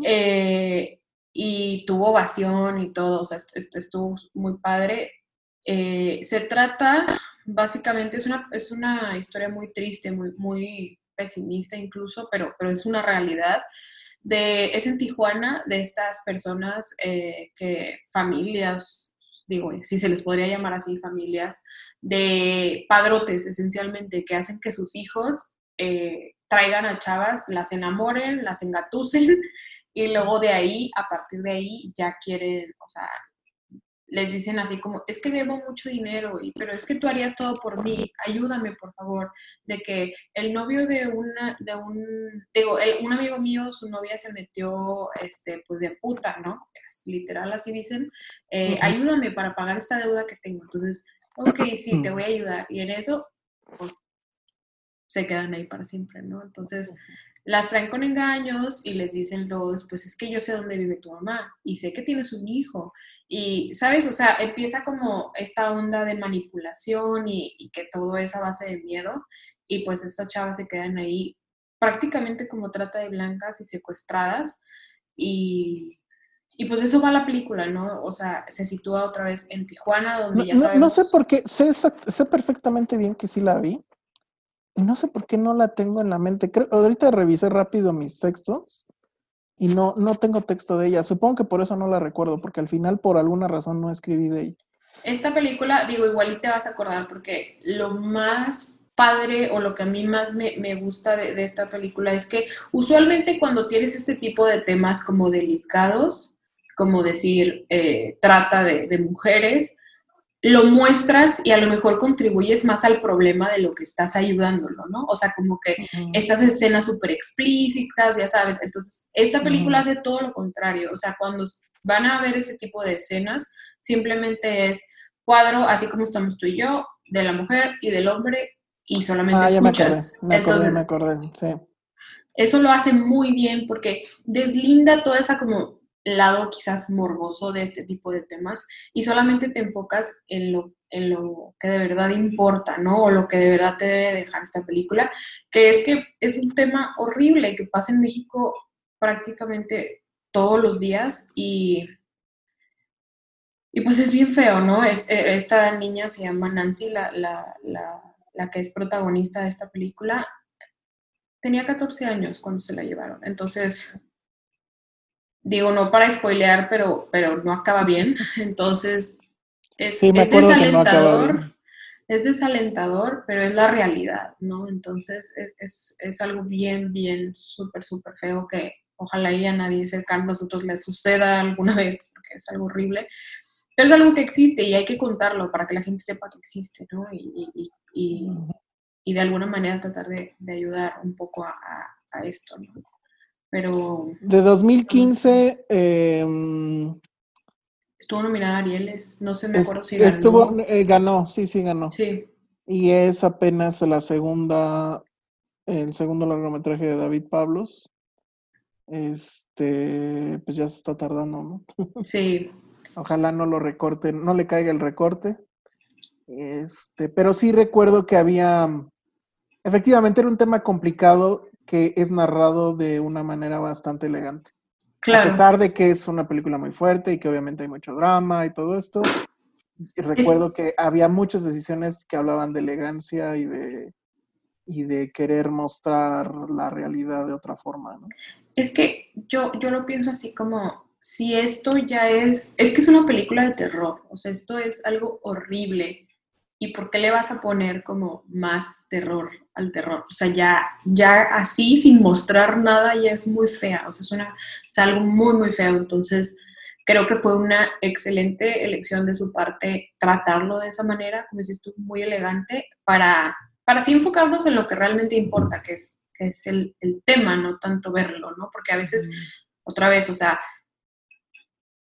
Eh, y tuvo ovación y todo, o sea, esto, estuvo muy padre. Eh, se trata, básicamente, es una, es una historia muy triste, muy, muy pesimista incluso, pero, pero es una realidad. De, es en Tijuana de estas personas eh, que familias, digo, si se les podría llamar así, familias de padrotes esencialmente, que hacen que sus hijos eh, traigan a chavas, las enamoren, las engatusen y luego de ahí, a partir de ahí, ya quieren, o sea, les dicen así como, es que debo mucho dinero, y, pero es que tú harías todo por mí, ayúdame por favor, de que el novio de una, de un, digo, un amigo mío, su novia se metió, este, pues de puta, ¿no? literal así dicen, eh, ayúdame para pagar esta deuda que tengo. Entonces, ok, sí, te voy a ayudar. Y en eso, pues, se quedan ahí para siempre, ¿no? Entonces, las traen con engaños y les dicen los, pues es que yo sé dónde vive tu mamá y sé que tienes un hijo y, ¿sabes? O sea, empieza como esta onda de manipulación y, que todo es a base de miedo. Y pues estas chavas se quedan ahí prácticamente como trata de blancas y secuestradas. Y, y pues eso va a la película, ¿no? O sea, se sitúa otra vez en Tijuana, donde ya sabemos... No, sé por qué, sé, sé perfectamente bien que sí la vi. Y no sé por qué no la tengo en la mente. Creo, ahorita revisé rápido mis textos y no, no tengo texto de ella. Supongo que por eso no la recuerdo, porque al final por alguna razón no escribí de ella. Esta película, digo, igual y te vas a acordar, porque lo más padre o lo que a mí más me, gusta de, esta película es que usualmente cuando tienes este tipo de temas como delicados, como decir, eh, trata de, de mujeres, lo muestras y a lo mejor contribuyes más al problema de lo que estás ayudándolo, ¿no? O sea, como que estas escenas súper explícitas, ya sabes. Entonces, esta película hace todo lo contrario. O sea, cuando van a ver ese tipo de escenas, simplemente es cuadro, así como estamos tú y yo, de la mujer y del hombre, y solamente ah, escuchas. Me acordé, me acordé, sí. Eso lo hace muy bien porque deslinda toda esa como lado quizás morboso de este tipo de temas y solamente te enfocas en lo, en lo que de verdad importa, ¿no? O lo que de verdad te debe dejar esta película, que es que es un tema horrible que pasa en México prácticamente todos los días y, y pues es bien feo, ¿no? Es, e, esta niña se llama Nancy, la, la, la, la que es protagonista de esta película, tenía 14 años cuando se la llevaron, entonces digo, no para spoilear, pero, pero no acaba bien. Entonces, es, desalentador. es desalentador, pero es la realidad, ¿no? Entonces, es, algo bien, bien, súper, súper feo que ojalá y a nadie cercano a nosotros le suceda alguna vez, porque es algo horrible. Pero es algo que existe y hay que contarlo para que la gente sepa que existe, ¿no? Y, de alguna manera tratar de, ayudar un poco a, a esto, ¿no? Pero... De 2015... Em, estuvo nominada a Arieles, no sé, me acuerdo si ganó. Estuvo, eh, ganó, sí, sí ganó. Sí. Y es apenas la segunda, el segundo largometraje de David Pablos. Este, pues ya se está tardando, ¿no? Sí. Ojalá no lo recorte, no le caiga el recorte. Este, pero sí recuerdo que había, efectivamente era un tema complicado que es narrado de una manera bastante elegante. Claro. A pesar de que es una película muy fuerte y que obviamente hay mucho drama y todo esto, recuerdo que había muchas decisiones que hablaban de elegancia y de, y de querer mostrar la realidad de otra forma. ¿no? Es que yo, yo lo pienso así como, si esto ya es, es que es una película de terror, o sea, esto es algo horrible ¿Y por qué le vas a poner como más terror al terror? O sea, ya, ya así, sin mostrar nada, ya es muy fea. O sea, es, una, es algo muy, muy feo. Entonces, creo que fue una excelente elección de su parte tratarlo de esa manera, como dices tú, muy elegante, para, para así enfocarnos en lo que realmente importa, que es, que es el, el tema, no tanto verlo, ¿no? Porque a veces, otra vez, o sea,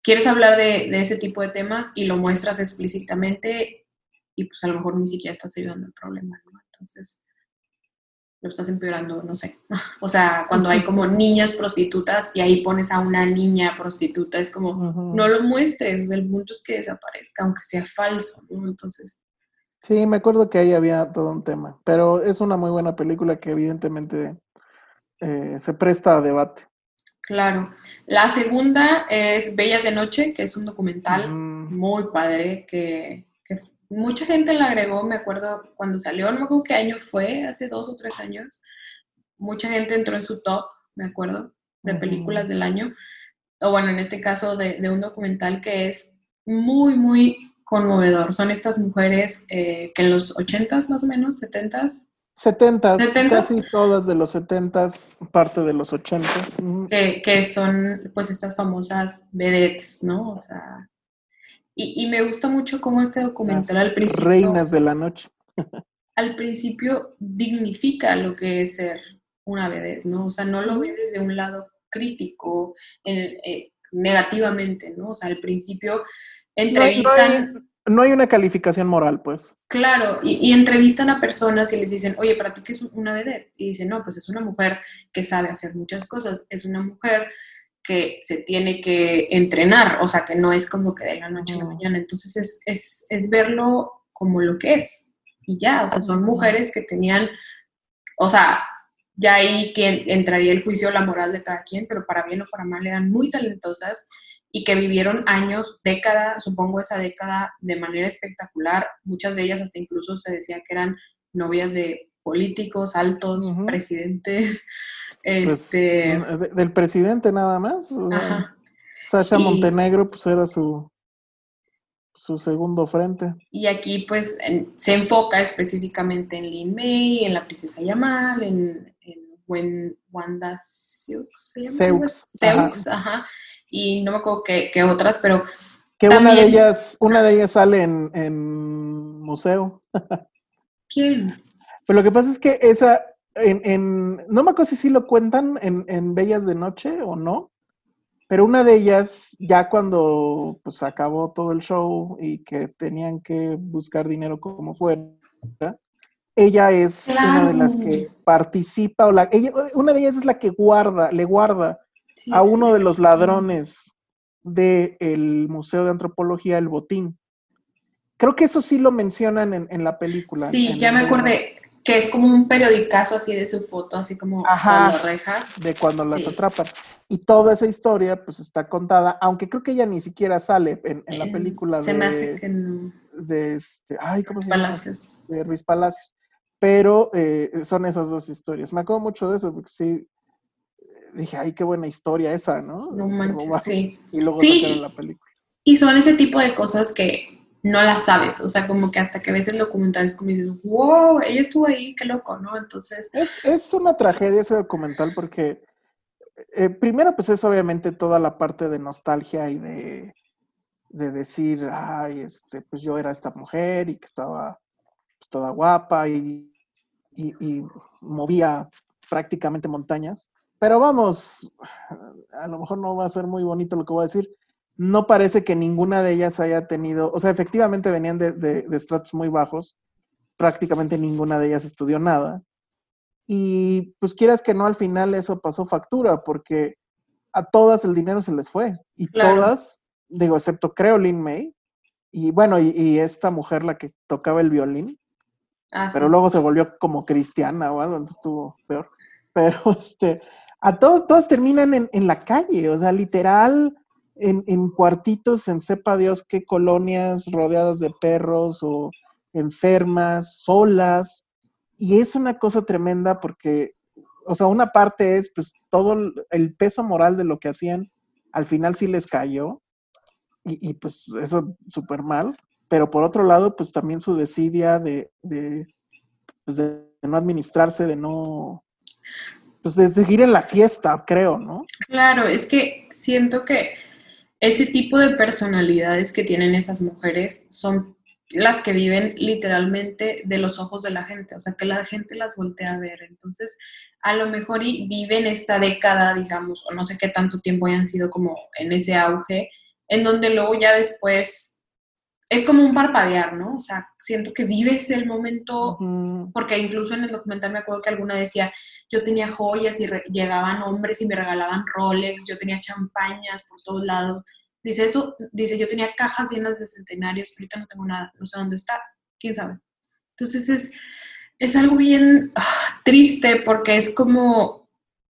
quieres hablar de, de, ese tipo de temas y lo muestras explícitamente y pues a lo mejor ni siquiera estás ayudando al problema, ¿no? Entonces, lo estás empeorando, no sé. O sea, cuando hay como niñas prostitutas y ahí pones a una niña prostituta, es como, uh -huh. no lo muestres, o sea, el punto es que desaparezca, aunque sea falso, ¿no? Entonces... Sí, me acuerdo que ahí había todo un tema, pero es una muy buena película que evidentemente eh, se presta a debate. Claro. La segunda es Bellas de Noche, que es un documental mm. muy padre, que, que, mucha gente le agregó, me acuerdo cuando salió, no me acuerdo qué año fue, hace dos o tres años. Mucha gente entró en su top, me acuerdo, de películas del año. O bueno, en este caso de, de, un documental que es muy, muy conmovedor. Son estas mujeres eh, que en los 80s más o menos, 70s, 70, casi todas de los 70, parte de los 80. Que, que, son pues estas famosas vedettes, ¿no? O sea, y, y me gusta mucho cómo este documental Las al principio... Reinas de la noche. al principio dignifica lo que es ser una vedette, ¿no? O sea, no lo ve desde un lado crítico, eh, negativamente, ¿no? O sea, al principio entrevistan... No, no hay no hay una calificación moral, pues. Claro, y, y, entrevistan a personas y les dicen, oye, ¿para ti qué es una vedette? Y dicen, no, pues es una mujer que sabe hacer muchas cosas, es una mujer que se tiene que entrenar, o sea, que no es como que de la noche a la mañana. Entonces es, es, es verlo como lo que es. Y ya, o sea, son mujeres que tenían, o sea, ya ahí que entraría el juicio la moral de cada quien, pero para bien o para mal eran muy talentosas y que vivieron años, década, supongo esa década de manera espectacular. Muchas de ellas hasta incluso se decía que eran novias de políticos altos, uh -huh. presidentes. Pues, Este... del presidente nada más. Ajá. Sasha y... Montenegro pues era su, su segundo frente. Y aquí pues en, se enfoca específicamente en Lin May, en la princesa Yamal, en, en Wanda Seux, ¿se llama? Seux, Seux ajá. ajá. Y no me acuerdo qué, qué otras, pero... Que también... una de ellas, una de ellas sale en, en museo. ¿Quién? Pero lo que pasa es que esa, en, en, no me acuerdo si sí lo cuentan en, en, Bellas de Noche o no, pero una de ellas, ya cuando pues acabó todo el show y que tenían que buscar dinero como fuera, ella es claro. una de las que participa, o la, ella, una de ellas es la que guarda, le guarda sí, a uno sí, de los ladrones del de Museo de Antropología el botín. Creo que eso sí lo mencionan en, en la película. Sí, ya me acordé que es como un periodicazo así de su foto, así como Ajá, las rejas. De cuando las sí. atrapan. Y toda esa historia pues está contada, aunque creo que ella ni siquiera sale en, en la película se de... me hace que no. De este, ay, ¿cómo se Palacios. llama? De Ruiz Palacios. Pero eh, son esas dos historias. Me acuerdo mucho de eso, porque sí, dije, ay, qué buena historia esa, ¿no? No manches, sí. Y luego sí, la película. Y son ese tipo de cosas que no las sabes, o sea, como que hasta que ves el documental es como dices, wow, ella estuvo ahí, qué loco, ¿no? Entonces... Es, es una tragedia ese documental porque, eh, primero, pues es obviamente toda la parte de nostalgia y de, de decir, ay, este, pues yo era esta mujer y que estaba pues, toda guapa y, y, y movía prácticamente montañas. Pero vamos, a lo mejor no va a ser muy bonito lo que voy a decir, no parece que ninguna de ellas haya tenido, o sea, efectivamente venían de, de, de, estratos muy bajos, prácticamente ninguna de ellas estudió nada. Y pues quieras que no, al final eso pasó factura, porque a todas el dinero se les fue. Y claro. todas, digo, excepto creo Lin May, y bueno, y, y, esta mujer, la que tocaba el violín, ah, pero sí. luego se volvió como cristiana o algo, entonces estuvo peor. Pero este, a todos, todas terminan en, en la calle, o sea, literal en, cuartitos en sepa Dios qué colonias rodeadas de perros o enfermas, solas. Y es una cosa tremenda porque, o sea, una parte es pues todo el peso moral de lo que hacían, al final sí les cayó. Y, pues eso súper mal. Pero por otro lado, pues también su desidia de, de, pues, de no administrarse, de no, pues de seguir en la fiesta, creo, ¿no? Claro, es que siento que ese tipo de personalidades que tienen esas mujeres son las que viven literalmente de los ojos de la gente, o sea, que la gente las voltea a ver. Entonces, a lo mejor y viven esta década, digamos, o no sé qué tanto tiempo hayan sido como en ese auge, en donde luego ya después es como un parpadear, ¿no? O sea, siento que vives el momento, porque incluso en el documental me acuerdo que alguna decía, yo tenía joyas y llegaban hombres y me regalaban Rolex, yo tenía champañas por todos lados. Dice eso, dice, yo tenía cajas llenas de centenarios, ahorita no tengo nada, no sé dónde está, quién sabe. Entonces es, es algo bien ah, triste porque es como,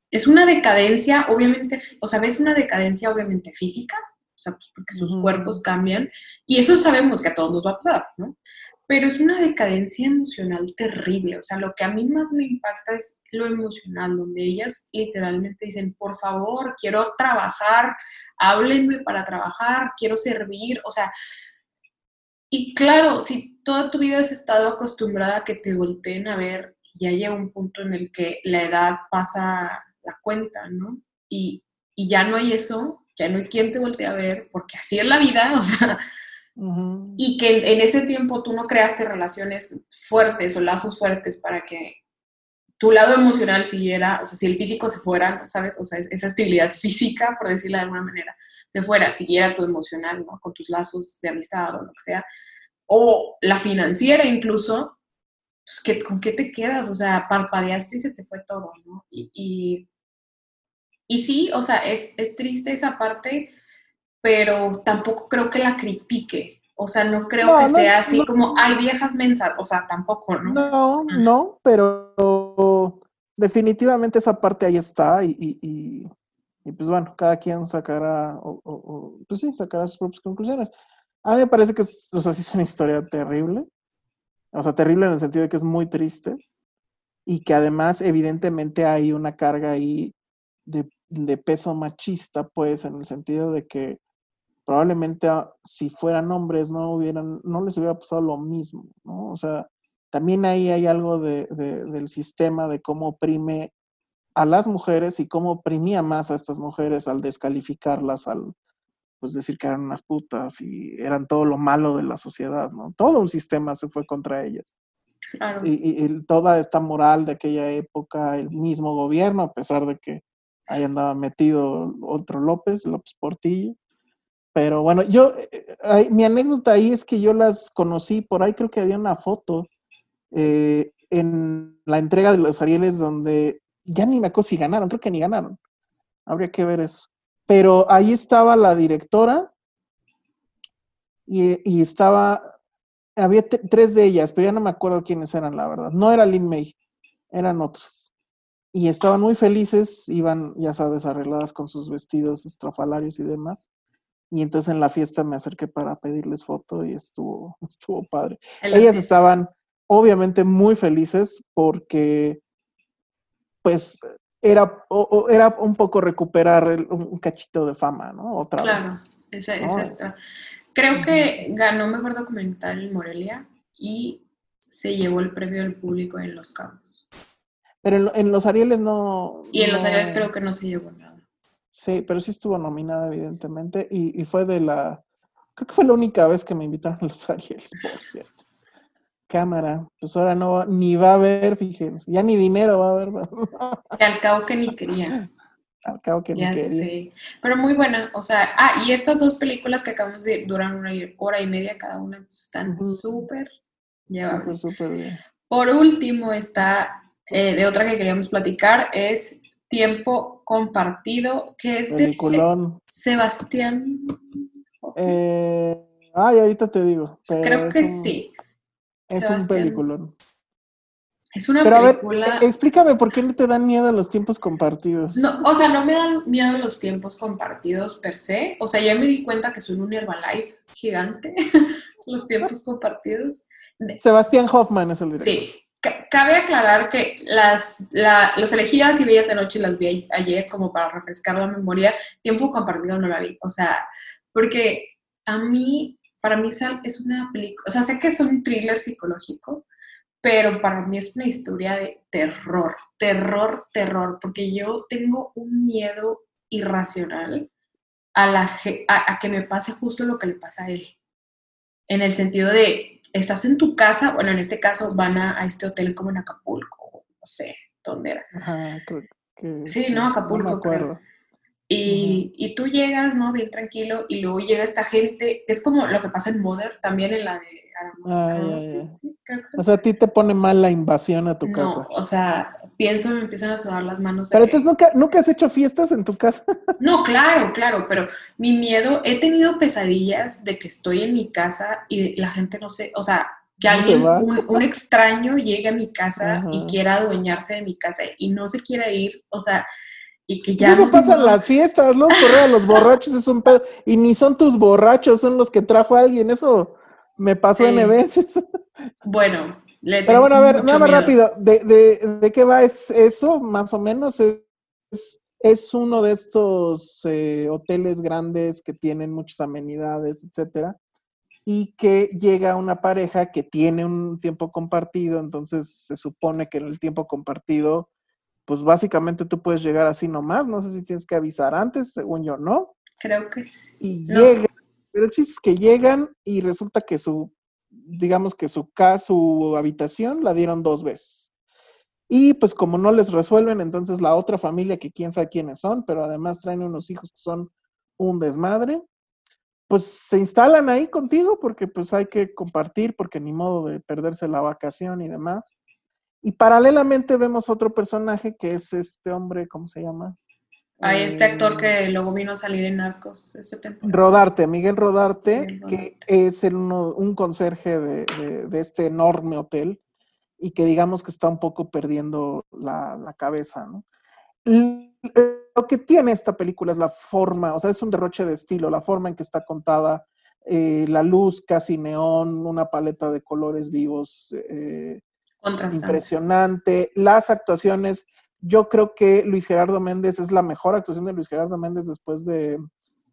es una decadencia, obviamente, o sea, ves una decadencia obviamente física, sea, pues porque sus cuerpos cambian, y eso sabemos que a todos nos va a pasar, ¿no? Pero es una decadencia emocional terrible, o sea, lo que a mí más me impacta es lo emocional, donde ellas literalmente dicen, por favor, quiero trabajar, háblenme para trabajar, quiero servir, o sea, y claro, si toda tu vida has estado acostumbrada a que te volteen a ver, ya llega un punto en el que la edad pasa la cuenta, ¿no? Y, y ya no hay eso, ya no hay quien te voltee a ver, porque así es la vida, o sea, y que en, en ese tiempo tú no creaste relaciones fuertes o lazos fuertes para que tu lado emocional siguiera, o sea, si el físico se fuera, ¿sabes? O sea, es- esa estabilidad física, por decirlo de alguna manera, se fuera, siguiera tu emocional, ¿no? Con tus lazos de amistad o lo que sea, o la financiera incluso, pues, ¿qué- ¿con qué te quedas? O sea, parpadeaste y se te fue todo, ¿no? Y, y, y sí, o sea, es, es triste esa parte, pero tampoco creo que la critique. O sea, no creo No, que no, sea así no. como, ay, viejas mensas. O sea, tampoco, ¿no? No, no, pero definitivamente esa parte ahí está y, y- y- y, pues bueno, cada quien sacará, o, o- o, pues sí, sacará sus propias conclusiones. A mí me parece que es, o sea, sí es una historia terrible, o sea, terrible en el sentido de que es muy triste y que además evidentemente hay una carga ahí de, de peso machista, pues, en el sentido de que probablemente ah, si fueran hombres no hubieran, no les hubiera pasado lo mismo, ¿no? O sea, también ahí hay algo de, de- del sistema de cómo oprime a las mujeres y cómo oprimía más a estas mujeres al descalificarlas, al pues decir que eran unas putas y eran todo lo malo de la sociedad, ¿no? Todo un sistema se fue contra ellas. Claro. Y, y- y toda esta moral de aquella época, el mismo gobierno, a pesar de que ahí andaba metido otro López, López Portillo. Pero bueno, yo, eh, mi anécdota ahí es que yo las conocí, por ahí creo que había una foto eh, en la entrega de los Arieles donde ya ni me acuerdo si ganaron, creo que ni ganaron. Habría que ver eso. Pero ahí estaba la directora y, y estaba, había tres de ellas, pero ya no me acuerdo quiénes eran, la verdad. No era Lin May, eran otros. Y estaban muy felices, iban, ya sabes, arregladas con sus vestidos estrafalarios y demás. Y entonces en la fiesta me acerqué para pedirles foto y estuvo, estuvo padre. El Ellas estaban obviamente muy felices porque, pues, era, o- o era un poco recuperar el- un cachito de fama, ¿no? Otra Claro, vez. esa, ¿no? esa está. Creo que ganó mejor documental en Morelia y se llevó el premio del público en Los Cabos. Pero en, en los Arieles no. Y en Los Ariales creo que no se llevó nada. Sí, pero sí estuvo nominada, evidentemente. Y, y fue de la. Creo que fue la única vez que me invitaron a los Arieles, por cierto. Cámara, pues ahora no ni va a haber, fíjense, ya ni dinero va a haber, Que al cabo que ni quería. al cabo que ni Ya quería. sé. Pero muy buena. O sea, ah, y estas dos películas que acabamos de duran una hora y media cada una, pues, están súper Súper, llevables. súper bien. Por último, está eh, de otra que queríamos platicar, es Tiempo Compartido, que es de Peliculón. Sebastián. Eh, ay, ahorita te digo. Creo que un- sí. Es un peliculón. Es una Pero a ver, película. eh, explícame por qué no te dan miedo los tiempos compartidos. No, o sea, no me dan miedo los tiempos compartidos per se. O sea, ya me di cuenta que son un Herbalife gigante, los tiempos compartidos. Sebastián Hoffman es el director. Sí, cabe aclarar que las, la, los elegidas y bellas de noche las vi ayer como para refrescar la memoria. Tiempo compartido no la vi. O sea, porque a mí, para mí es una película, o sea, sé que es un thriller psicológico, pero para mí es una historia de terror, terror, terror, porque yo tengo un miedo irracional a, la, a que me pase justo lo que le pasa a él. En el sentido de, estás en tu casa, bueno, en este caso van a, a este hotel como en Acapulco, no sé dónde era. Ajá, que. Sí, ¿no? Acapulco, No creo. Y, y tú llegas, ¿no? Bien tranquilo, y luego llega esta gente, es como lo que pasa en Mother, también en la de Ah. ¿sí? Creo que sí. O sea, a ti te pone mal la invasión a tu no, casa. o sea, pienso y me empiezan a sudar las manos. Pero que- entonces nunca, nunca has hecho fiestas en tu casa. No, claro, claro, pero mi miedo, he tenido pesadillas de que estoy en mi casa y la gente no sé, o sea, que No alguien, un, un extraño llegue a mi casa y quiera adueñarse de mi casa y no se quiera ir, o sea, y que Pues ya eso no pasa en las fiestas, luego correr a los borrachos es un pedo. Y ni son tus borrachos, son los que trajo alguien. Eso me pasó Sí. N veces. Bueno, le Pero bueno, a ver, nada más miedo. rápido. ¿De, de, de qué va es eso? Más o menos es, uno de estos eh, hoteles grandes que tienen muchas amenidades, etcétera. Y que llega una pareja que tiene un tiempo compartido, entonces se supone que en el tiempo compartido, pues básicamente tú puedes llegar así nomás. No sé si tienes que avisar antes, según yo, ¿no? Creo que sí. y No pero el chiste es que llegan y resulta que su, digamos que su casa, su habitación la dieron dos veces. Y pues como no les resuelven, entonces la otra familia, que quién sabe quiénes son, pero además traen unos hijos que son un desmadre, pues se instalan ahí contigo porque pues hay que compartir, porque ni modo de perderse la vacación y demás. Y paralelamente vemos otro personaje que es este hombre, ¿cómo se llama? Hay este actor que luego vino a salir en Narcos ese temporada. Rodarte, Miguel Rodarte, Miguel que es el un conserje de, de- de este enorme hotel y que digamos que está un poco perdiendo la, la cabeza, ¿no? Lo que tiene esta película es la forma, o sea, es un derroche de estilo, la forma en que está contada, eh, la luz casi neón, una paleta de colores vivos, eh, impresionante. Las actuaciones, yo creo que Luis Gerardo Méndez es la mejor actuación de Luis Gerardo Méndez después de,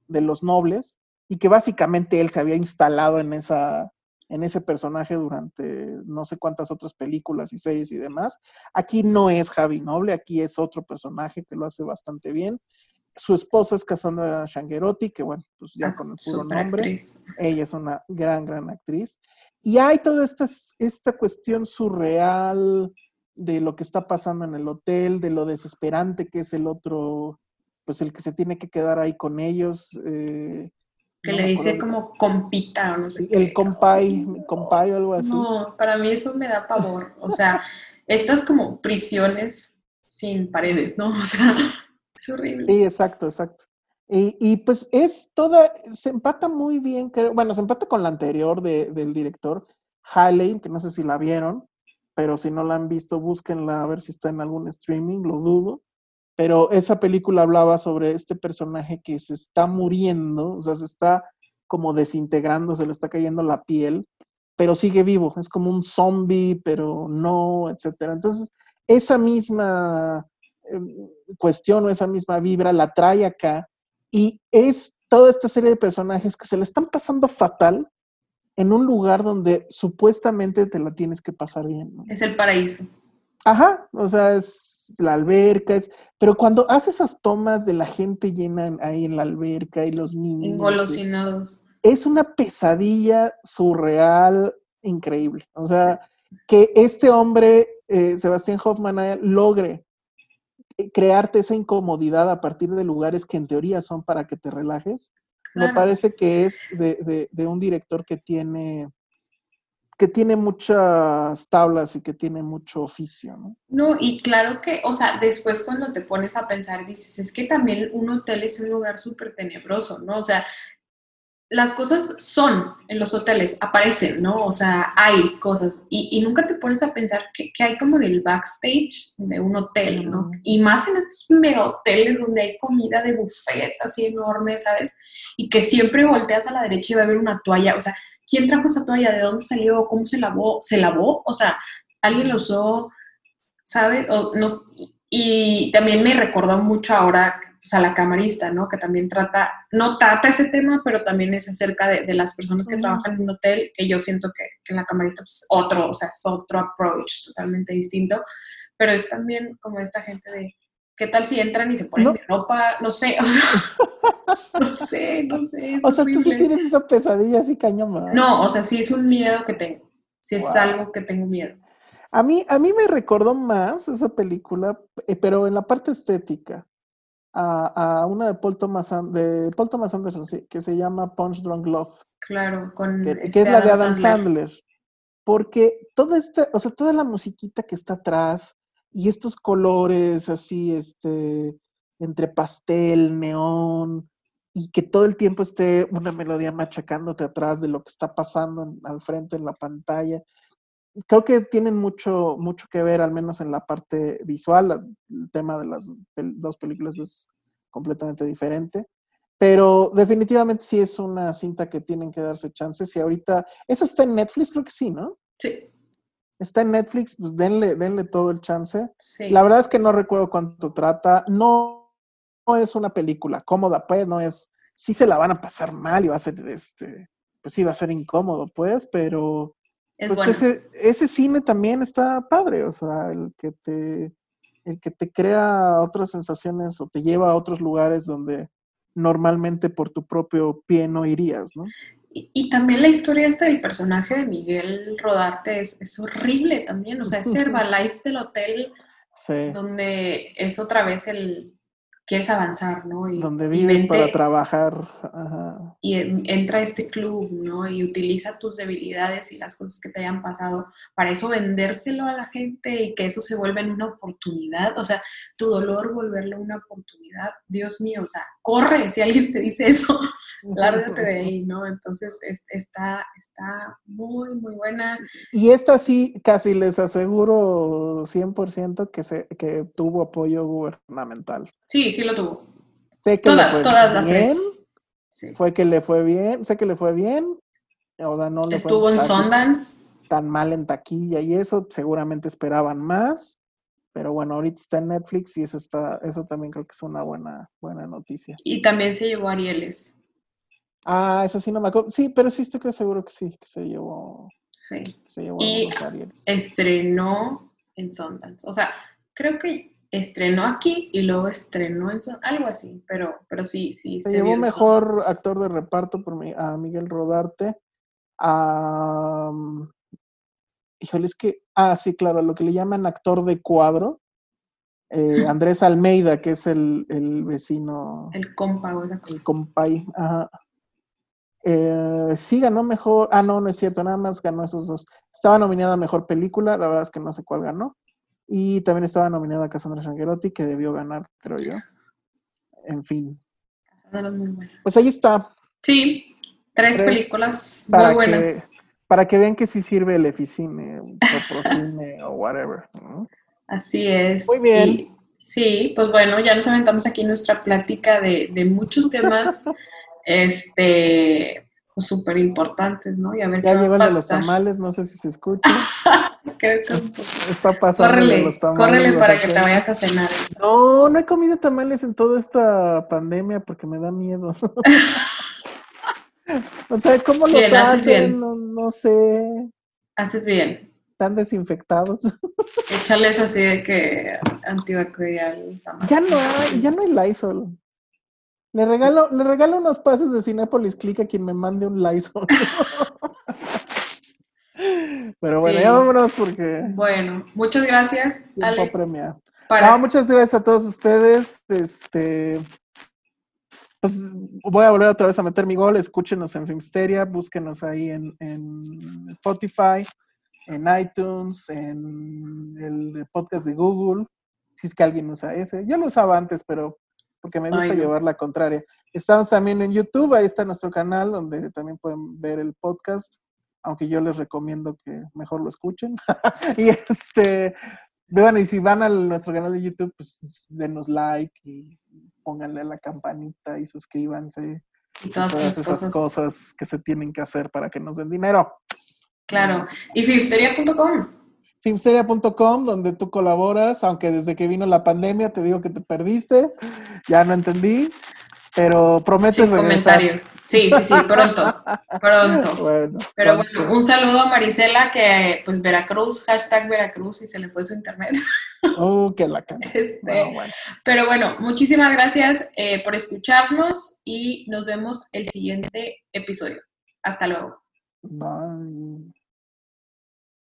de Los Nobles y que básicamente él se había instalado en esa en ese personaje durante no sé cuántas otras películas y series y demás. Aquí no es Javi Noble, aquí es otro personaje que lo hace bastante bien. Su esposa es Cassandra Shanguerotti, que bueno, pues ya Ah, con el puro nombre. Ella es una gran, gran actriz. Y hay toda esta, esta cuestión surreal de lo que está pasando en el hotel, de lo desesperante que es el otro, pues el que se tiene que quedar ahí con ellos. eh, Que no le dice como compita o no sé. El compay, compay o algo así. No, para mí eso me da pavor. O sea, estas como prisiones sin paredes, ¿no? O sea, es horrible. Sí, exacto, exacto. Y, y, pues es toda, se empata muy bien, creo, bueno, se empata con la anterior de, del director, Haley, que no sé si la vieron, pero si no la han visto, búsquenla a ver si está en algún streaming, lo dudo. Pero esa película hablaba sobre este personaje que se está muriendo, o sea, se está como desintegrando, se le está cayendo la piel, pero sigue vivo, es como un zombie, pero no, etcétera. Entonces, esa misma eh, cuestión o esa misma vibra la trae acá y es toda esta serie de personajes que se le están pasando fatal en un lugar donde supuestamente te la tienes que pasar bien. ¿no? Es el paraíso. Ajá, o sea, es la alberca, es, pero cuando hace esas tomas de la gente llena en- ahí en la alberca y los niños, Engolosinados. es una pesadilla surreal increíble. O sea, que este hombre, eh, Sebastián Hoffman, haya- logre eh, crearte esa incomodidad a partir de lugares que en teoría son para que te relajes, me parece que es de, de- de un director que tiene que tiene muchas tablas y que tiene mucho oficio, ¿no? No, y claro que, o sea, después cuando te pones a pensar, dices, es que también un hotel es un lugar súper tenebroso, ¿no? O sea, las cosas son en los hoteles, aparecen, ¿no? O sea, hay cosas. Y, y nunca te pones a pensar que, que hay como en el backstage de un hotel, ¿no? Y más en estos mega hoteles donde hay comida de buffet así enorme, ¿sabes? Y que siempre volteas a la derecha y va a haber una toalla. O sea, ¿quién trajo esa toalla? ¿De dónde salió? ¿Cómo se lavó? ¿Se lavó? O sea, alguien la usó, ¿sabes? O nos, y también me recordó mucho ahora o sea, la camarista, ¿no? Que también trata, no trata ese tema, pero también es acerca de, de las personas que trabajan en un hotel, que yo siento que, que en la camarista pues, otro, o sea, es otro approach totalmente distinto, pero es también como esta gente de, ¿qué tal si entran y se ponen No. de ropa? No sé, o sea, No sé, no sé. Es O sea, tú sí tienes esa pesadilla así cañoma. No, o sea, sí es un miedo que tengo. Sí es Wow. algo que tengo miedo. A mí, a mí me recordó más esa película, eh, pero en la parte estética, a, a una de Paul, Thomas, de Paul Thomas Anderson, sí, que se llama Punch Drunk Love, Claro, con que, que este es la de Adam Adam Sandler. Porque toda esta, o sea, toda la musiquita que está atrás y estos colores así, este, entre pastel, neón, y que todo el tiempo esté una melodía machacándote atrás de lo que está pasando en- al frente en la pantalla. Creo que tienen mucho, mucho que ver, al menos en la parte visual. las- el tema de las pel- dos películas es completamente diferente. Pero definitivamente sí es una cinta que tienen que darse chances. Y ahorita, ¿eso está en Netflix? Creo que sí, ¿no? Sí, Está en Netflix, pues denle, denle todo el chance. sí. La verdad es que no recuerdo cuánto trata. No, no es una película cómoda, pues, no es. Sí se la van a pasar mal y va a ser, este, pues sí va a ser incómodo, pues, pero es pues bueno. ese, ese cine también está padre, o sea, el que te, el que te crea otras sensaciones o te lleva a otros lugares donde normalmente por tu propio pie no irías, ¿no? Y, y también la historia esta del personaje de Miguel Rodarte es, es horrible también. O sea, este Herbalife del hotel Sí. donde es otra vez el quieres avanzar, ¿no? Y, Donde y vives para trabajar. Ajá. y en- entra a este club, ¿no? Y utiliza tus debilidades y las cosas que te hayan pasado para eso vendérselo a la gente y que eso se vuelva en una oportunidad. O sea, tu dolor volverlo una oportunidad. Dios mío, o sea, corre si alguien te dice eso, lárgate de ahí, ¿no? Entonces, es- está, está muy, muy buena. Y esta sí, casi les aseguro 100% que, se, que tuvo apoyo gubernamental. Sí, sí lo tuvo. Sé que le Todas, fue todas las bien, tres. Sí. Fue que le fue bien, sé que le fue bien. O sea, no le fue Estuvo en tan- Sundance. tan mal en taquilla y eso, seguramente esperaban más. Pero bueno, ahorita está en Netflix y eso está, eso también creo que es una buena, buena noticia. Y también se llevó Arieles. Ah, eso sí no me acuerdo. Sí, pero sí estoy seguro que sí, que se llevó, Sí. que se llevó Y-. Estrenó en Sundance. O sea, creo que estrenó aquí y luego estrenó en Sundance. Algo así, pero, pero sí, sí. Se llevó mejor Sundance. actor de reparto por mi- a Miguel Rodarte. A, híjole, es que, ah, sí, claro, lo que le llaman actor de cuadro. eh, Andrés Almeida, que es el, el vecino, El compa, cosa. el compay. Ajá. Eh, sí ganó mejor, ah, no, no es cierto, nada más ganó esos dos. Estaba nominada a mejor película, la verdad es que no sé cuál ganó. Y también estaba nominada a Cassandra Shangerotti, que debió ganar, creo yo. En fin, Cassandra es muy buena. pues ahí está. Sí, tres, Tres películas para muy buenas. Que, para que vean que sí sirve el Eficine, o Procine o whatever. ¿no? Así es. Muy bien. Y- sí, pues bueno, ya nos aventamos aquí nuestra plática de, de muchos temas este pues, súper importantes, ¿no? Y a ver Ya qué va llegó a el de los tamales, no sé si se escucha. Creo que un poco. Está pasando Córrele, los tamales. córrele para que te vayas a cenar eso. No, no he comido tamales en toda esta pandemia porque me da miedo. o sea, ¿cómo los Bien, haces bien. No, no sé. Haces bien. Están desinfectados. Échales así de que antibacterial. ya no hay, ya no hay Lysol. Le regalo, le regalo unos pases de Cinépolis Click a quien me mande un Lysol. Pero bueno, Sí. ya vámonos porque Bueno, muchas gracias, Ale, para No, muchas gracias a todos ustedes. Este, pues voy a volver otra vez a meter mi gol. Escúchenos en Filmsteria, búsquenos ahí en, en Spotify, en iTunes, en el podcast de Google. Si es que alguien usa ese. Yo lo usaba antes, pero porque me gusta Ay, llevar la contraria. Estamos también en YouTube, ahí está nuestro canal donde también pueden ver el podcast, aunque yo les recomiendo que mejor lo escuchen. y este, bueno, y si van a nuestro canal de YouTube, pues denos like y pónganle a la campanita y suscríbanse. y y todas esas cosas. cosas que se tienen que hacer para que nos den dinero. Claro. Y filmsteria.com. Filmsteria.com, donde tú colaboras, aunque desde que vino la pandemia te digo que te perdiste, ya no entendí. Pero prometes Sin regresar. comentarios. Sí, sí, sí, pronto, pronto. Bueno, Pero conste. bueno, un saludo a Marisela que, pues, Veracruz, hashtag Veracruz, y se le fue su internet. Uh, que la cara. Este, bueno. Pero bueno, muchísimas gracias eh, por escucharnos y nos vemos el siguiente episodio. Hasta luego. Bye.